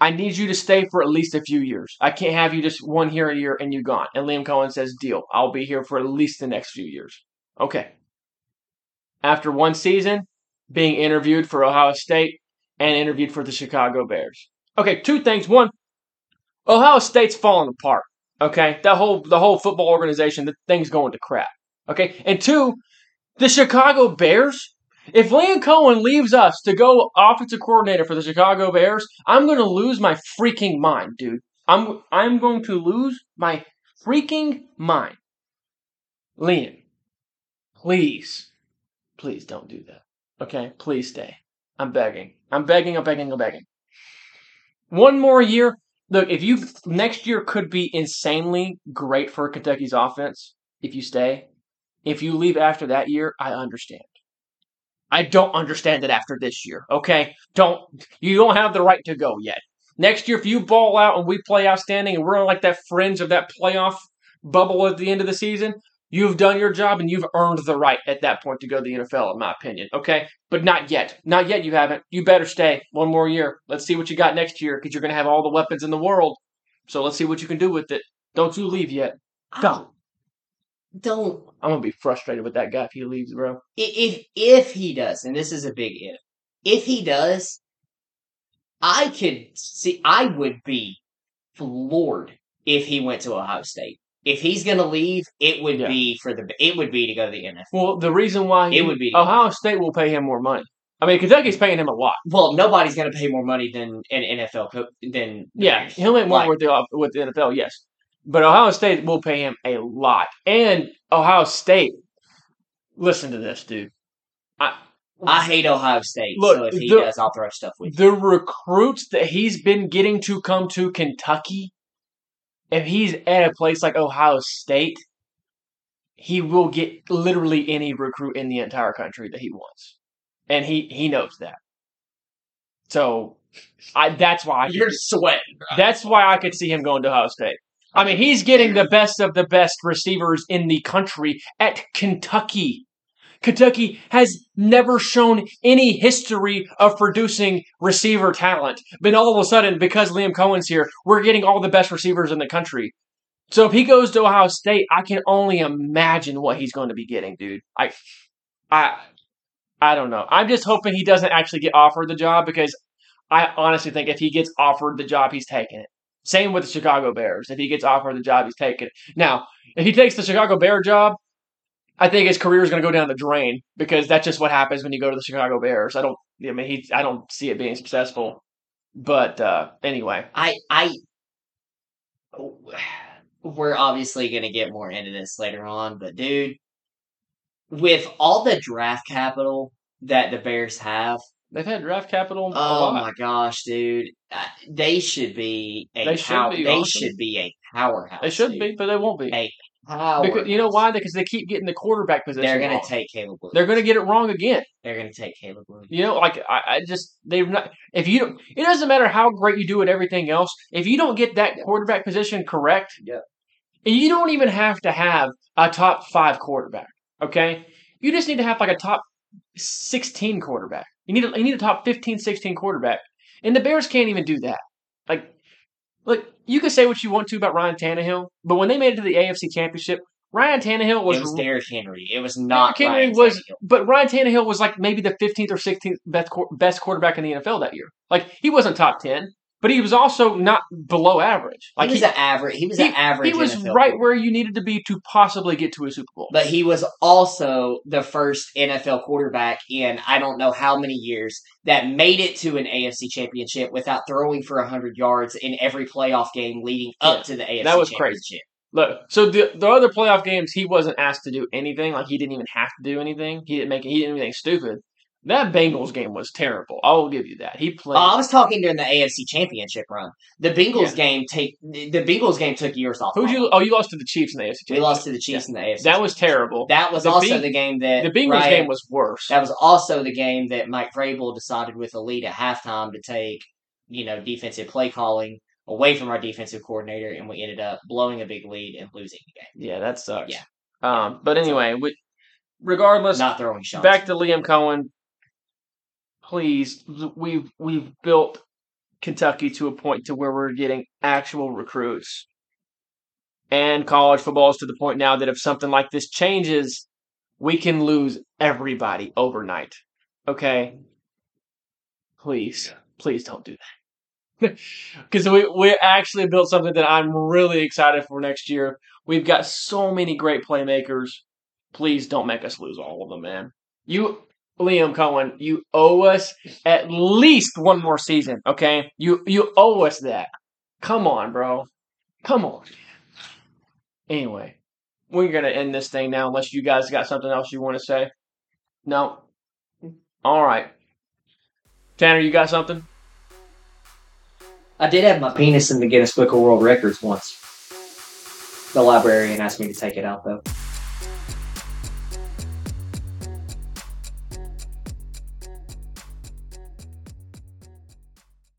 I need you to stay for at least a few years. I can't have you just one here a year and you gone. And Liam Coen says, deal. I'll be here for at least the next few years. Okay. After one season, being interviewed for Ohio State and interviewed for the Chicago Bears. Okay, two things. One, Ohio State's falling apart. Okay, that whole the whole football organization, the thing's going to crap. Okay, and two, the Chicago Bears. If Liam Coen leaves us to go offensive coordinator for the Chicago Bears, I'm going to lose my freaking mind, dude. I'm I'm going to lose my freaking mind. Liam, please, please don't do that. Okay, please stay. I'm begging. I'm begging. I'm begging. I'm begging. One more year. Look, if you next year could be insanely great for Kentucky's offense if you stay. If you leave after that year, I understand. I don't understand it after this year. Okay, don't you don't have the right to go yet. Next year, if you ball out and we play outstanding and we're on like that fringe of that playoff bubble at the end of the season, you've done your job and you've earned the right at that point to go to the NFL, in my opinion. Okay, but not yet. Not yet. You haven't. You better stay one more year. Let's see what you got next year because you're gonna have all the weapons in the world. So let's see what you can do with it. Don't you leave yet. Don't. Don't I'm gonna be frustrated with that guy if he leaves, bro. if if he does, and this is a big if, if he does, I could see I would be floored if he went to Ohio State. If he's gonna leave, it would Yeah. be for the it would be to go to the NFL. Well, the reason why he, It would be- Ohio State will pay him more money. I mean, Kentucky's paying him a lot. Well, nobody's gonna pay more money than an NFL co- than Yeah, Bears. he'll make more Like, with the with the NFL, yes. But Ohio State will pay him a lot. And Ohio State, listen to this, dude. I I hate Ohio State, Look, so if he the- does, I'll throw stuff with. the recruits that he's been getting to come to Kentucky, if he's at a place like Ohio State, he will get literally any recruit in the entire country that he wants, and he he knows that. So, I that's why I You're sweating. that's why I could see him going to Ohio State. I mean, he's getting the best of the best receivers in the country at Kentucky. Kentucky has never shown any history of producing receiver talent. But all of a sudden, because Liam Coen's here, we're getting all the best receivers in the country. So if he goes to Ohio State, I can only imagine what he's going to be getting, dude. I, I, I don't know. I'm just hoping he doesn't actually get offered the job because I honestly think if he gets offered the job, he's taking it. Same with the Chicago Bears. If he gets offered the job, he's taking. Now, if he takes the Chicago Bear job, I think his career is going to go down the drain because that's just what happens when you go to the Chicago Bears. I don't. I mean, he. I don't see it being successful. But uh, anyway, I I we're obviously going to get more into this later on, but dude, with all the draft capital that the Bears have, they've had draft capital. a oh my gosh, dude, uh, they should be a They should pow- be they awesome. should be a powerhouse. They should dude. be, but they won't be. Powerhouse. Because, you know why? Because they keep getting the quarterback position. They're going to take Caleb Williams. They're going to get it wrong again. They're going to take Caleb Williams. You know, like I, I just they've not. If you don't, it doesn't matter how great you do at everything else. If you don't get that quarterback position correct, Yeah. and you don't even have to have a top five quarterback. Okay, you just need to have like a top sixteen quarterback. You need a, you need a top 15, 16 quarterback, and the Bears can't even do that. Like, look, you can say what you want to about Ryan Tannehill, but when they made it to the AFC Championship, Ryan Tannehill was it was Derrick Henry. It was not Derrick Henry Ryan was, Tannehill. but Ryan Tannehill was like maybe the 15th or 16th best best quarterback in the NFL that year. Like he wasn't top 10, but he was also not below average. Like he was he, an average. He was he- an average. he was NFL right where you needed to be to possibly get to a Super Bowl. But he was also the first NFL quarterback in I don't know how many years that made it to an AFC championship without throwing for 100 yards in every playoff game leading up Yeah, to the AFC that was crazy. championship. Look, so the the other playoff games, he wasn't asked to do anything. Like he didn't even have to do anything. He didn't make he didn't do anything stupid. That Bengals game was terrible. I will give you that. He played. Oh, I was talking during the AFC championship run. The Bengals Yeah. game take the Bengals game took years off. Who'd you? Oh, you lost to the Chiefs in the AFC. We lost to the Chiefs in the AFC. That was terrible. That was The also Beng- the game that The Bengals Ryan- game was worse. That was also the game that Mike Vrabel decided with a lead at halftime to take, you know, defensive play calling away from our defensive coordinator, and we ended up blowing a big lead and losing the game. Yeah, that sucks. Yeah. Um, but anyway, we, regardless, Not throwing shots. back to Liam Coen. Please, we've we've built Kentucky to a point to where we're getting actual recruits, and college football is to the point now that if something like this changes, we can lose everybody overnight. Okay, please, please don't do that. Because we we actually built something that I'm really excited for next year. We've got so many great playmakers. Please don't make us lose all of them, man. You, Liam Coen, you owe us at least one more season, okay? You you owe us that. Come on, bro. Come on. Anyway, we're gonna end this thing now, unless you guys got something else you want to say. No. All right. Tanner, you got something? I did have my penis in the Guinness Book of World Records once. The librarian asked me to take it out though.